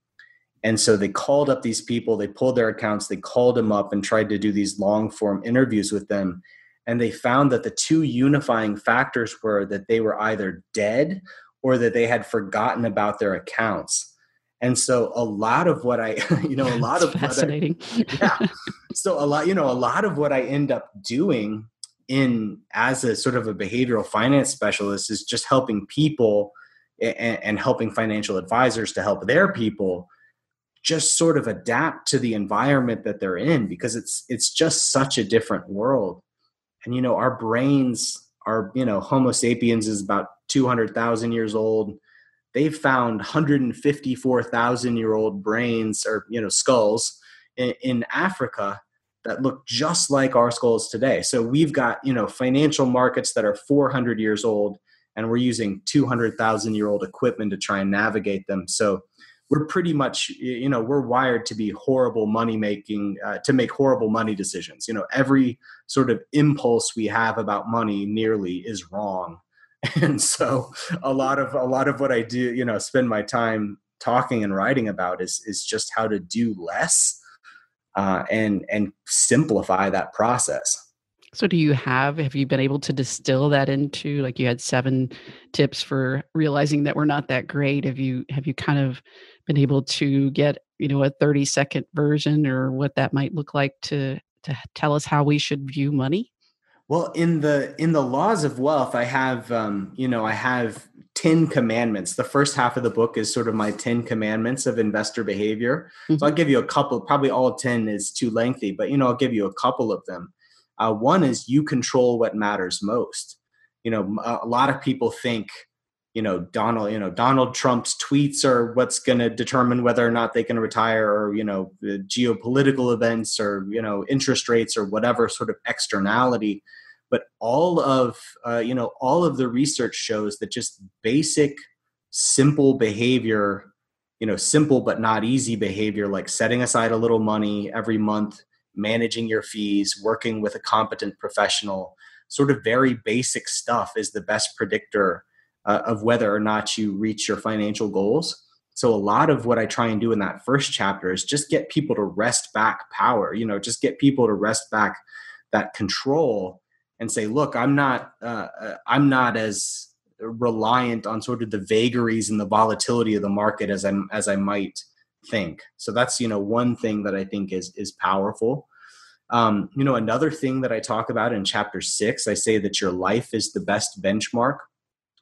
[SPEAKER 3] And so they called up these people, they pulled their accounts, they called them up and tried to do these long form interviews with them. And they found that the two unifying factors were that they were either dead or that they had forgotten about their accounts. And so a lot of what I, you know, a lot
[SPEAKER 2] That's
[SPEAKER 3] of
[SPEAKER 2] fascinating.
[SPEAKER 3] I, yeah. So a lot, you know, a lot of what I end up doing in as a sort of a behavioral finance specialist is just helping people and, and, helping financial advisors to help their people just sort of adapt to the environment that they're in because it's it's just such a different world. And you know our brains are you know homo sapiens is about 200,000 years old. They've found 154,000 year old brains or you know skulls in, in Africa that look just like our skulls today. So we've got, you know, financial markets that are 400 years old and we're using 200,000 year old equipment to try and navigate them. So we're pretty much, you know, we're wired to be horrible money making, uh, to make horrible money decisions. You know, every sort of impulse we have about money nearly is wrong. And so a lot of, a lot of what I do, you know, spend my time talking and writing about is, is just how to do less uh, and and simplify that process.
[SPEAKER 2] So, do you have have you been able to distill that into like you had seven tips for realizing that we're not that great? Have you have you kind of been able to get you know a thirty second version or what that might look like to to tell us how we should view money?
[SPEAKER 3] Well, in the in the laws of wealth, I have um, you know I have ten commandments. The first half of the book is sort of my ten commandments of investor behavior. Mm-hmm. So I'll give you a couple. Probably all ten is too lengthy, but you know I'll give you a couple of them. Uh, one is you control what matters most. You know, a lot of people think you know donald you know donald trump's tweets are what's going to determine whether or not they can retire or you know geopolitical events or you know interest rates or whatever sort of externality but all of uh, you know all of the research shows that just basic simple behavior you know simple but not easy behavior like setting aside a little money every month managing your fees working with a competent professional sort of very basic stuff is the best predictor uh, of whether or not you reach your financial goals. So a lot of what i try and do in that first chapter is just get people to wrest back power you know just get people to wrest back that control and say, look, I'm not uh, uh, I'm not as reliant on sort of the vagaries and the volatility of the market as I'm as I might think. So that's you know one thing that I think is is powerful. Um, you know, another thing that I talk about in chapter six, I say that your life is the best benchmark.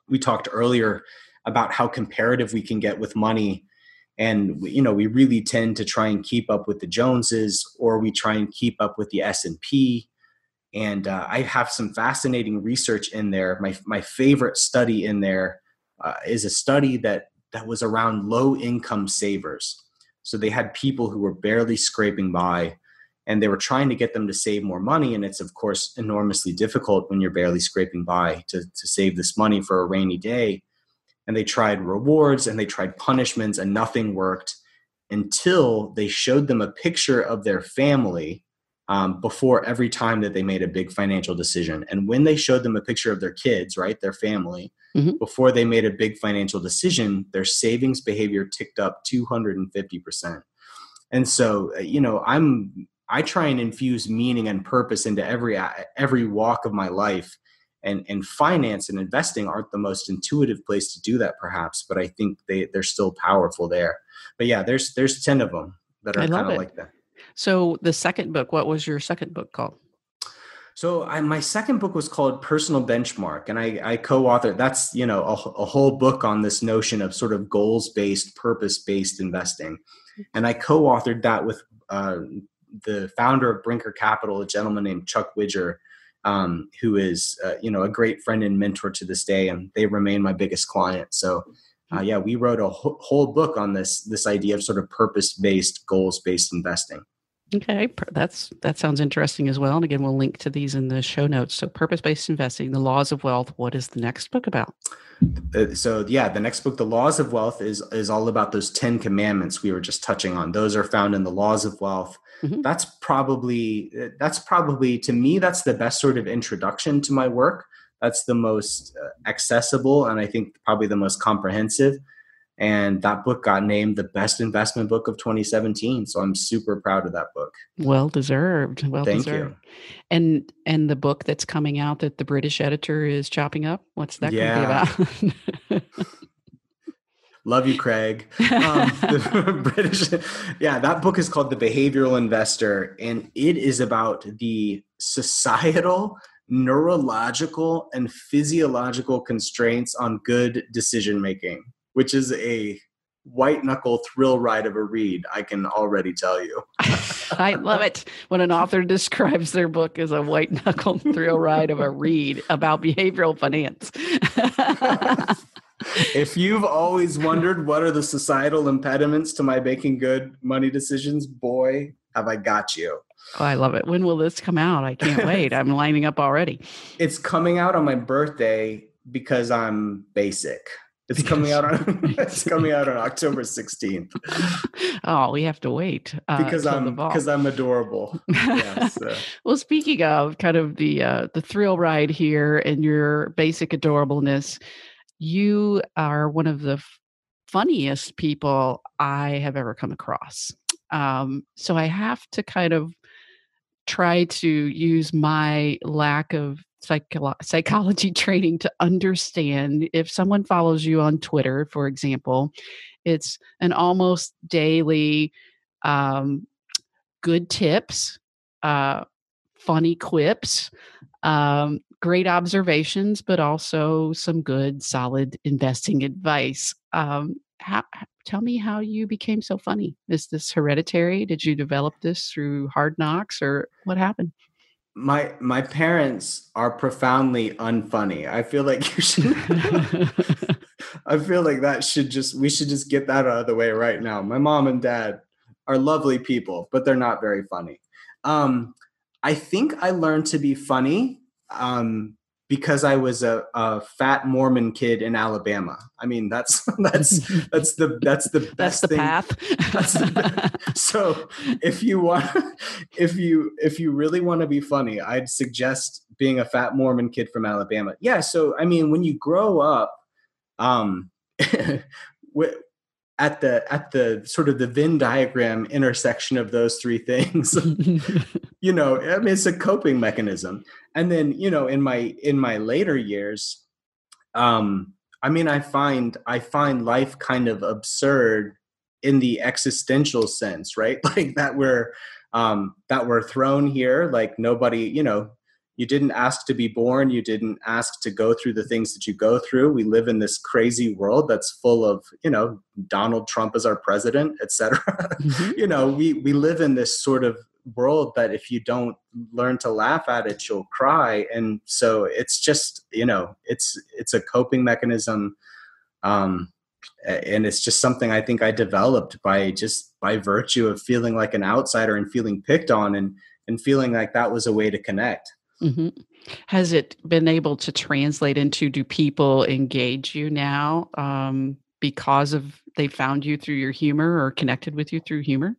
[SPEAKER 3] We talked earlier about how comparative we can get with money and you know we really tend to try and keep up with the joneses or we try and keep up with the s&p and uh, I have some fascinating research in there. My my favorite study in there uh, is a study that that was around low income savers. So they had people who were barely scraping by, and they were trying to get them to save more money. And it's of course enormously difficult when you're barely scraping by to to save this money for a rainy day. And they tried rewards and they tried punishments, and nothing worked until they showed them a picture of their family um, before every time that they made a big financial decision. And when they showed them a picture of their kids, right, their family, mm-hmm. before they made a big financial decision, their savings behavior ticked up 250%. And so, uh, you know, I'm I try and infuse meaning and purpose into every uh, every walk of my life. And, and finance and investing aren't the most intuitive place to do that perhaps but i think they, they're still powerful there but yeah there's there's 10 of them that are kind of like that
[SPEAKER 2] so the second book, what was your second book called?
[SPEAKER 3] So I, my second book was called Personal Benchmark, and I, I co-authored. That's you know a, a, whole book on this notion of sort of goals-based, purpose-based investing, and I co-authored that with uh, the founder of Brinker Capital, a gentleman named Chuck Widger, um, who is uh, you know a great friend and mentor to this day, and they remain my biggest client. So. Uh, yeah, we wrote a whole book on this this idea of sort of purpose based, goals based investing.
[SPEAKER 2] Okay, that's that sounds interesting as well. And again, we'll link to these in the show notes. So, purpose-based investing, the laws of wealth. What is the next book about?
[SPEAKER 3] Uh, so, yeah, the next book, the laws of wealth, is is all about those ten commandments we were just touching on. Those are found in the laws of wealth. Mm-hmm. That's probably uh, that's probably to me that's the best sort of introduction to my work. That's the most uh, accessible, and I think probably the most comprehensive and that book got named the best investment book of 2017 so i'm super proud of that book.
[SPEAKER 2] Well deserved. Well Thank deserved. You. and and the book that's coming out that the british editor is chopping up what's that yeah. going to be about?
[SPEAKER 3] Love you craig. Um, the british yeah that book is called the behavioral investor and it is about the societal neurological and physiological constraints on good decision making which is a white knuckle thrill ride of a read, I can already tell you.
[SPEAKER 2] I love it when an author describes their book as a white knuckle thrill ride of a read about behavioral finance.
[SPEAKER 3] if you've always wondered what are the societal impediments to my making good money decisions, boy, have I got you.
[SPEAKER 2] Oh, I love it. When will this come out? I can't wait. I'm lining up already.
[SPEAKER 3] It's coming out on my birthday because I'm basic. It's coming out on it's coming out on October 16th.
[SPEAKER 2] Oh, we have to wait
[SPEAKER 3] uh, because I'm because I'm adorable.
[SPEAKER 2] Yes. well, speaking of kind of the uh, the thrill ride here and your basic adorableness, you are one of the f- funniest people I have ever come across. Um, so I have to kind of try to use my lack of psycho- psychology training to understand if someone follows you on Twitter, for example, it's an almost daily um, good tips, uh, funny quips, Um, great observations, but also some good, solid investing advice. Um, how, tell me how you became so funny. Is this hereditary? Did you develop this through hard knocks, or what happened?
[SPEAKER 3] My my parents are profoundly unfunny. I feel like you should. I feel like that should just we should just get that out of the way right now. My mom and dad are lovely people, but they're not very funny. Um, I think I learned to be funny um, because I was a, a, fat Mormon kid in Alabama. I mean, that's that's that's the that's the
[SPEAKER 2] best that's the
[SPEAKER 3] thing.
[SPEAKER 2] path. that's
[SPEAKER 3] the, so if you want, if you if you really want to be funny, I'd suggest being a fat Mormon kid from Alabama. Yeah. So I mean, when you grow up, um, at the at the sort of the Venn diagram intersection of those three things, you know, I mean, it's a coping mechanism. And then, you know, in my in my later years, um, I mean, I find I find life kind of absurd in the existential sense, right? Like that we're um, that we're thrown here, like nobody, you know, you didn't ask to be born. You didn't ask to go through the things that you go through. We live in this crazy world that's full of you know donald trump as our president etc mm-hmm. you know we we live in this sort of world that if you don't learn to laugh at it you'll cry. And so it's just you know it's it's a coping mechanism um and it's just something i think i developed by just by virtue of feeling like an outsider and feeling picked on and and feeling like that was a way to connect
[SPEAKER 2] Mm-hmm. Has it been able to translate into do people engage you now um, because of they found you through your humor or connected with you through humor?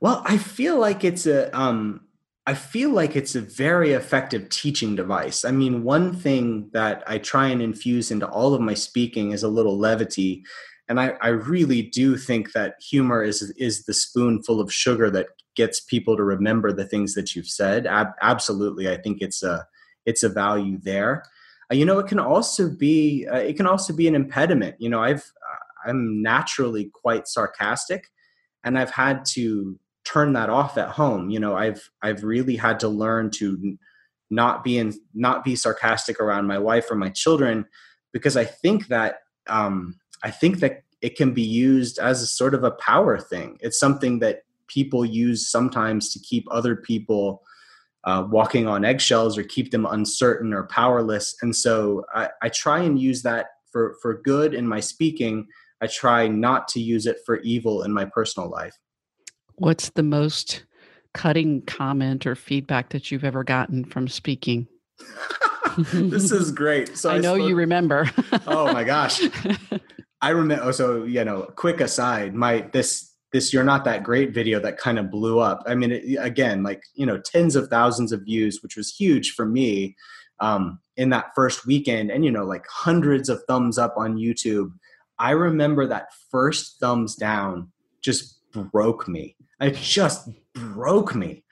[SPEAKER 3] Well, I feel like it's a um, I feel like it's a very effective teaching device. I mean, one thing that I try and infuse into all of my speaking is a little levity. And I, I really do think that humor is is the spoonful of sugar that gets people to remember the things that you've said. Ab- absolutely i think it's a it's a value there. Uh, you know it can also be uh, it can also be an impediment. You know i've uh, i'm naturally quite sarcastic and i've had to turn that off at home. You know i've i've really had to learn to not be in not be sarcastic around my wife or my children because i think that um i think that it can be used as a sort of a power thing it's something that people use sometimes to keep other people uh, walking on eggshells or keep them uncertain or powerless. And so I, I try and use that for, for good in my speaking. I try not to use it for evil in my personal life.
[SPEAKER 2] What's the most cutting comment or feedback that you've ever gotten from speaking?
[SPEAKER 3] this is great.
[SPEAKER 2] So I, I know spoke, you remember.
[SPEAKER 3] oh my gosh. I remember. Oh, so you know, quick aside, my this this you're not that great video that kind of blew up i mean it, again like you know tens of thousands of views which was huge for me um, in that first weekend and you know like hundreds of thumbs up on youtube i remember that first thumbs down just broke me it just broke me.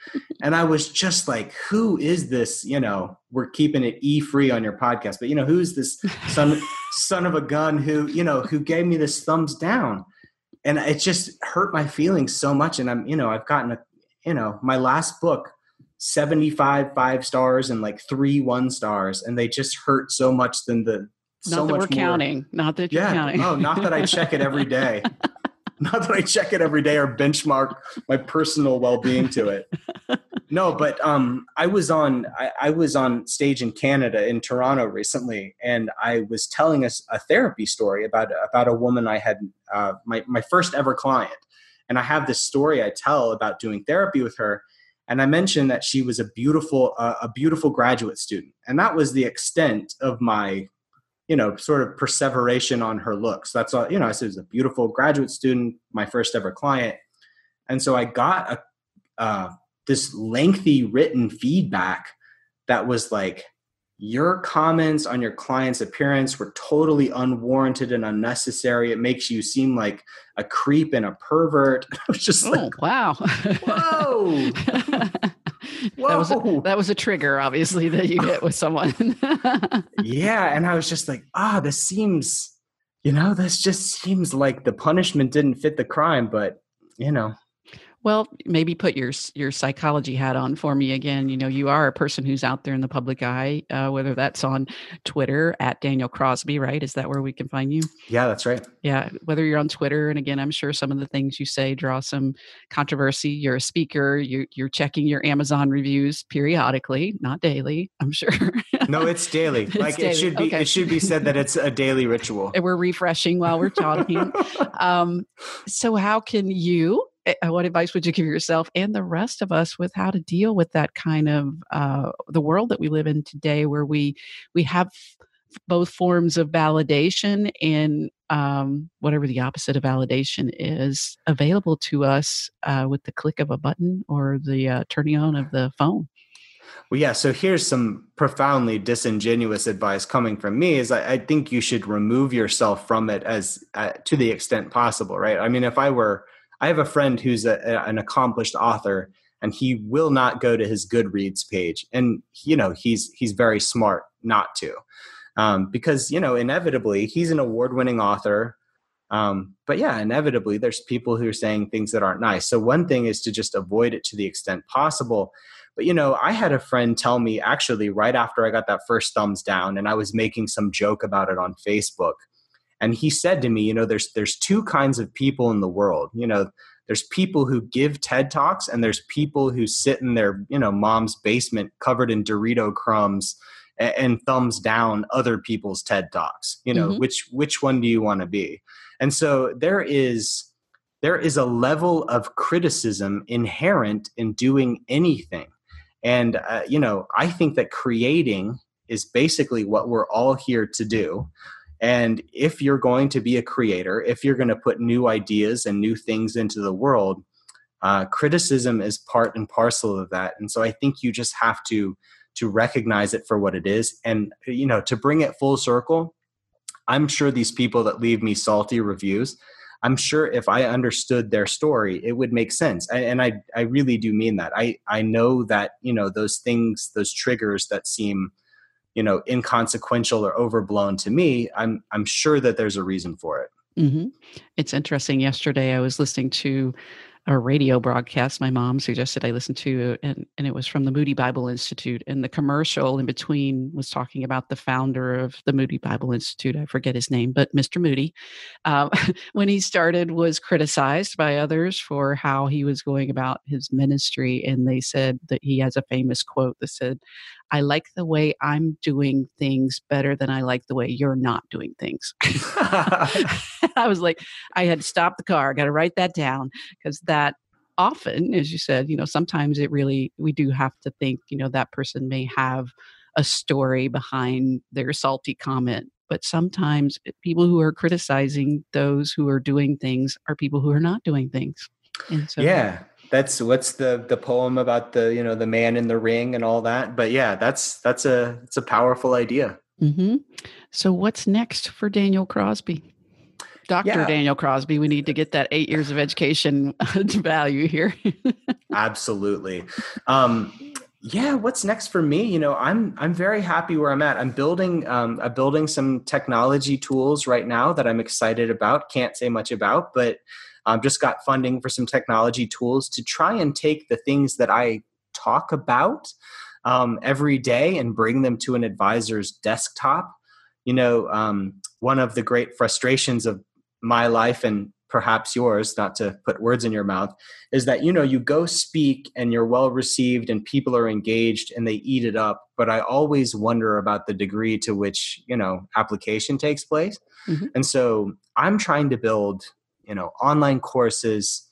[SPEAKER 3] And i was just like who is this? You know we're keeping it e free on your podcast but you know who's this son son of a gun who you know who gave me this thumbs down? And it just hurt my feelings so much. And i'm you know i've gotten a you know my last book 75 five stars and like three one stars and they just hurt so much than the
[SPEAKER 2] not
[SPEAKER 3] so
[SPEAKER 2] that
[SPEAKER 3] much
[SPEAKER 2] we're
[SPEAKER 3] more.
[SPEAKER 2] counting. Not that you're
[SPEAKER 3] yeah.
[SPEAKER 2] counting.
[SPEAKER 3] No not that i check it every day not that i check it every day or benchmark my personal well-being to it. No, but um, I was on I, I, was on stage in Canada in Toronto recently, and I was telling us a, a, therapy story about about a woman I had uh, my my first ever client, and I have this story I tell about doing therapy with her, and I mentioned that she was a beautiful uh, a beautiful graduate student, and that was the extent of my you know sort of perseveration on her looks. That's all you know. I said, "Was a beautiful graduate student, my first ever client," and so I got a uh, this lengthy written feedback that was like your comments on your client's appearance were totally unwarranted and unnecessary. It makes you seem like a creep and a pervert. I was just oh, like,
[SPEAKER 2] wow.
[SPEAKER 3] Whoa.
[SPEAKER 2] Whoa. That was, a, that was a trigger, obviously, that you hit with someone.
[SPEAKER 3] yeah. And I was just like, ah, oh, this seems, you know, this just seems like the punishment didn't fit the crime, but, you know.
[SPEAKER 2] Well, maybe put your your psychology hat on for me again. You know, you are a person who's out there in the public eye, uh, whether that's on Twitter at Daniel Crosby, right? Is that where we can find you?
[SPEAKER 3] Yeah, that's right.
[SPEAKER 2] Yeah, whether you're on Twitter, and again, I'm sure some of the things you say draw some controversy. You're a speaker. You're you're checking your Amazon reviews periodically, not daily. I'm sure.
[SPEAKER 3] no, it's daily.
[SPEAKER 2] It's
[SPEAKER 3] like
[SPEAKER 2] daily.
[SPEAKER 3] it should be.
[SPEAKER 2] Okay.
[SPEAKER 3] It should be said that it's a daily ritual.
[SPEAKER 2] And we're refreshing while we're talking. um, so, how can you? Eh, What advice would you give yourself and the rest of us with how to deal with that kind of uh, the world that we live in today, where we we have both forms of validation and um, whatever the opposite of validation is available to us uh, with the click of a button or the uh, turning on of the phone.
[SPEAKER 3] Well, yeah. So here's some profoundly disingenuous advice coming from me: is I, I think you should remove yourself from it as uh, to the extent possible, right? I mean, if I were, I have a friend who's a, an accomplished author, and he will not go to his Goodreads page, and you know he's he's very smart not to, um, because you know inevitably he's an award-winning author. Um, but yeah, inevitably there's people who are saying things that aren't nice. So one thing is to just avoid it to the extent possible. But you know, I had a friend tell me actually right after I got that first thumbs down and I was making some joke about it on Facebook. And he said to me, you know, there's there's two kinds of people in the world. You know, there's people who give TED Talks and there's people who sit in their, you know, mom's basement covered in Dorito crumbs and, and thumbs down other people's TED Talks. You know,
[SPEAKER 2] Mhm.
[SPEAKER 3] which which one do you want to be? And so there is there is a level of criticism inherent in doing anything. And, uh, you know, I think that creating is basically what we're all here to do. And if you're going to be a creator, if you're going to put new ideas and new things into the world, uh, criticism is part and parcel of that. And so I think you just have to to recognize it for what it is, and you know, to bring it full circle. I'm sure these people that leave me salty reviews, I'm sure if I understood their story, it would make sense. And, and I, I really do mean that. I, I know that, you know, those things, those triggers that seem, you know, inconsequential or overblown to me, I'm, I'm sure that there's a reason for it.
[SPEAKER 2] hmm It's interesting. Yesterday, I was listening to a radio broadcast my mom suggested I listen to, and, and it was from the Moody Bible Institute. And the commercial in between was talking about the founder of the Moody Bible Institute. I forget his name, but Mr. Moody, uh, when he started, was criticized by others for how he was going about his ministry. And they said that he has a famous quote that said, I like the way I'm doing things better than I like the way you're not doing things. I was like, I had to stop the car, I got to write that down because that often, as you said, you know, sometimes it really, we do have to think, you know, that person may have a story behind their salty comment. But sometimes eh, people who are criticizing those who are doing things are people who are not doing things. And so,
[SPEAKER 3] yeah that's what's the the poem about the you know the man in the ring and all that but yeah that's that's a it's a powerful idea
[SPEAKER 2] hmm So, what's next for Daniel Crosby? Dr.
[SPEAKER 3] Yeah.
[SPEAKER 2] Daniel Crosby, we need to get that eight years of education value here.
[SPEAKER 3] absolutely um yeah what's next for me you know i'm i'm very happy where i'm at i'm building um i'm building some technology tools right now that i'm excited about can't say much about but um, just got funding for some technology tools to try and take the things that i talk about um, every day and bring them to an advisor's desktop you know um, one of the great frustrations of my life and perhaps yours not to put words in your mouth is that you know you go speak and you're well received and people are engaged and they eat it up but i always wonder about the degree to which you know application takes place
[SPEAKER 2] Mhm.
[SPEAKER 3] and so i'm trying to build you know online courses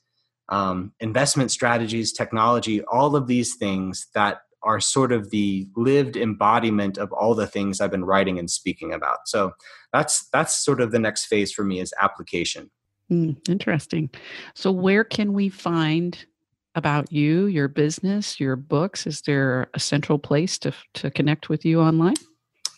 [SPEAKER 3] um, investment strategies technology all of these things that are sort of the lived embodiment of all the things i've been writing and speaking about so that's that's sort of the next phase for me is application
[SPEAKER 2] Hmm, interesting. So, where can we find about you, your business, your books? Is there a central place to to connect with you online?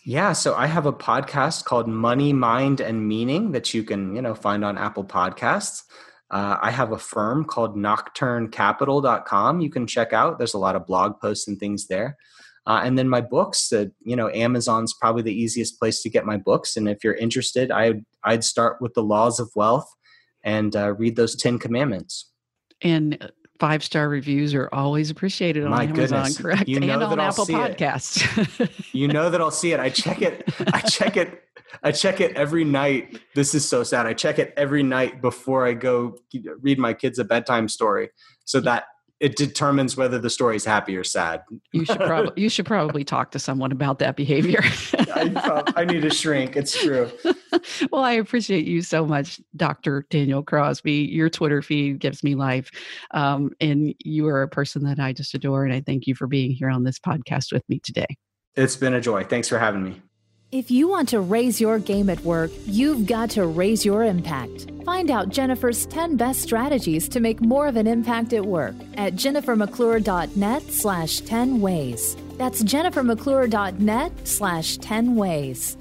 [SPEAKER 3] Yeah, so I have a podcast called Money, Mind, and Meaning that you can, you know, find on Apple Podcasts. Uh, I have a firm called nocturnecapital.com you can check out. There's a lot of blog posts and things there. Uh, and then my books, uh, you know, Amazon's probably the easiest place to get my books. And if you're interested, I'd, I'd start with the Laws of Wealth and uh, read those 10 commandments.
[SPEAKER 2] And uh, five star reviews are always appreciated on
[SPEAKER 3] My
[SPEAKER 2] Amazon,
[SPEAKER 3] goodness.
[SPEAKER 2] correct?
[SPEAKER 3] You know
[SPEAKER 2] and on
[SPEAKER 3] I'll
[SPEAKER 2] Apple. Podcasts.
[SPEAKER 3] you know that I'll see it. I check it. I check it. I check it every night. This is so sad. I check it every night before I go read my kids a bedtime story, so that it determines whether the story is happy or sad.
[SPEAKER 2] you should probably you should probably talk to someone about that behavior.
[SPEAKER 3] I, I need a shrink. It's true.
[SPEAKER 2] well, I appreciate you so much, Dr. Daniel Crosby. Your Twitter feed gives me life. Um, and you are a person that I just adore. And I thank you for being here on this podcast with me today.
[SPEAKER 3] It's been a joy. Thanks for having me.
[SPEAKER 1] If you want to raise your game at work, you've got to raise your impact. Find out Jennifer's 10 best strategies to make more of an impact at work at jennifermcclure.net slash 10 ways. That's jennifermcclure.net slash 10 ways.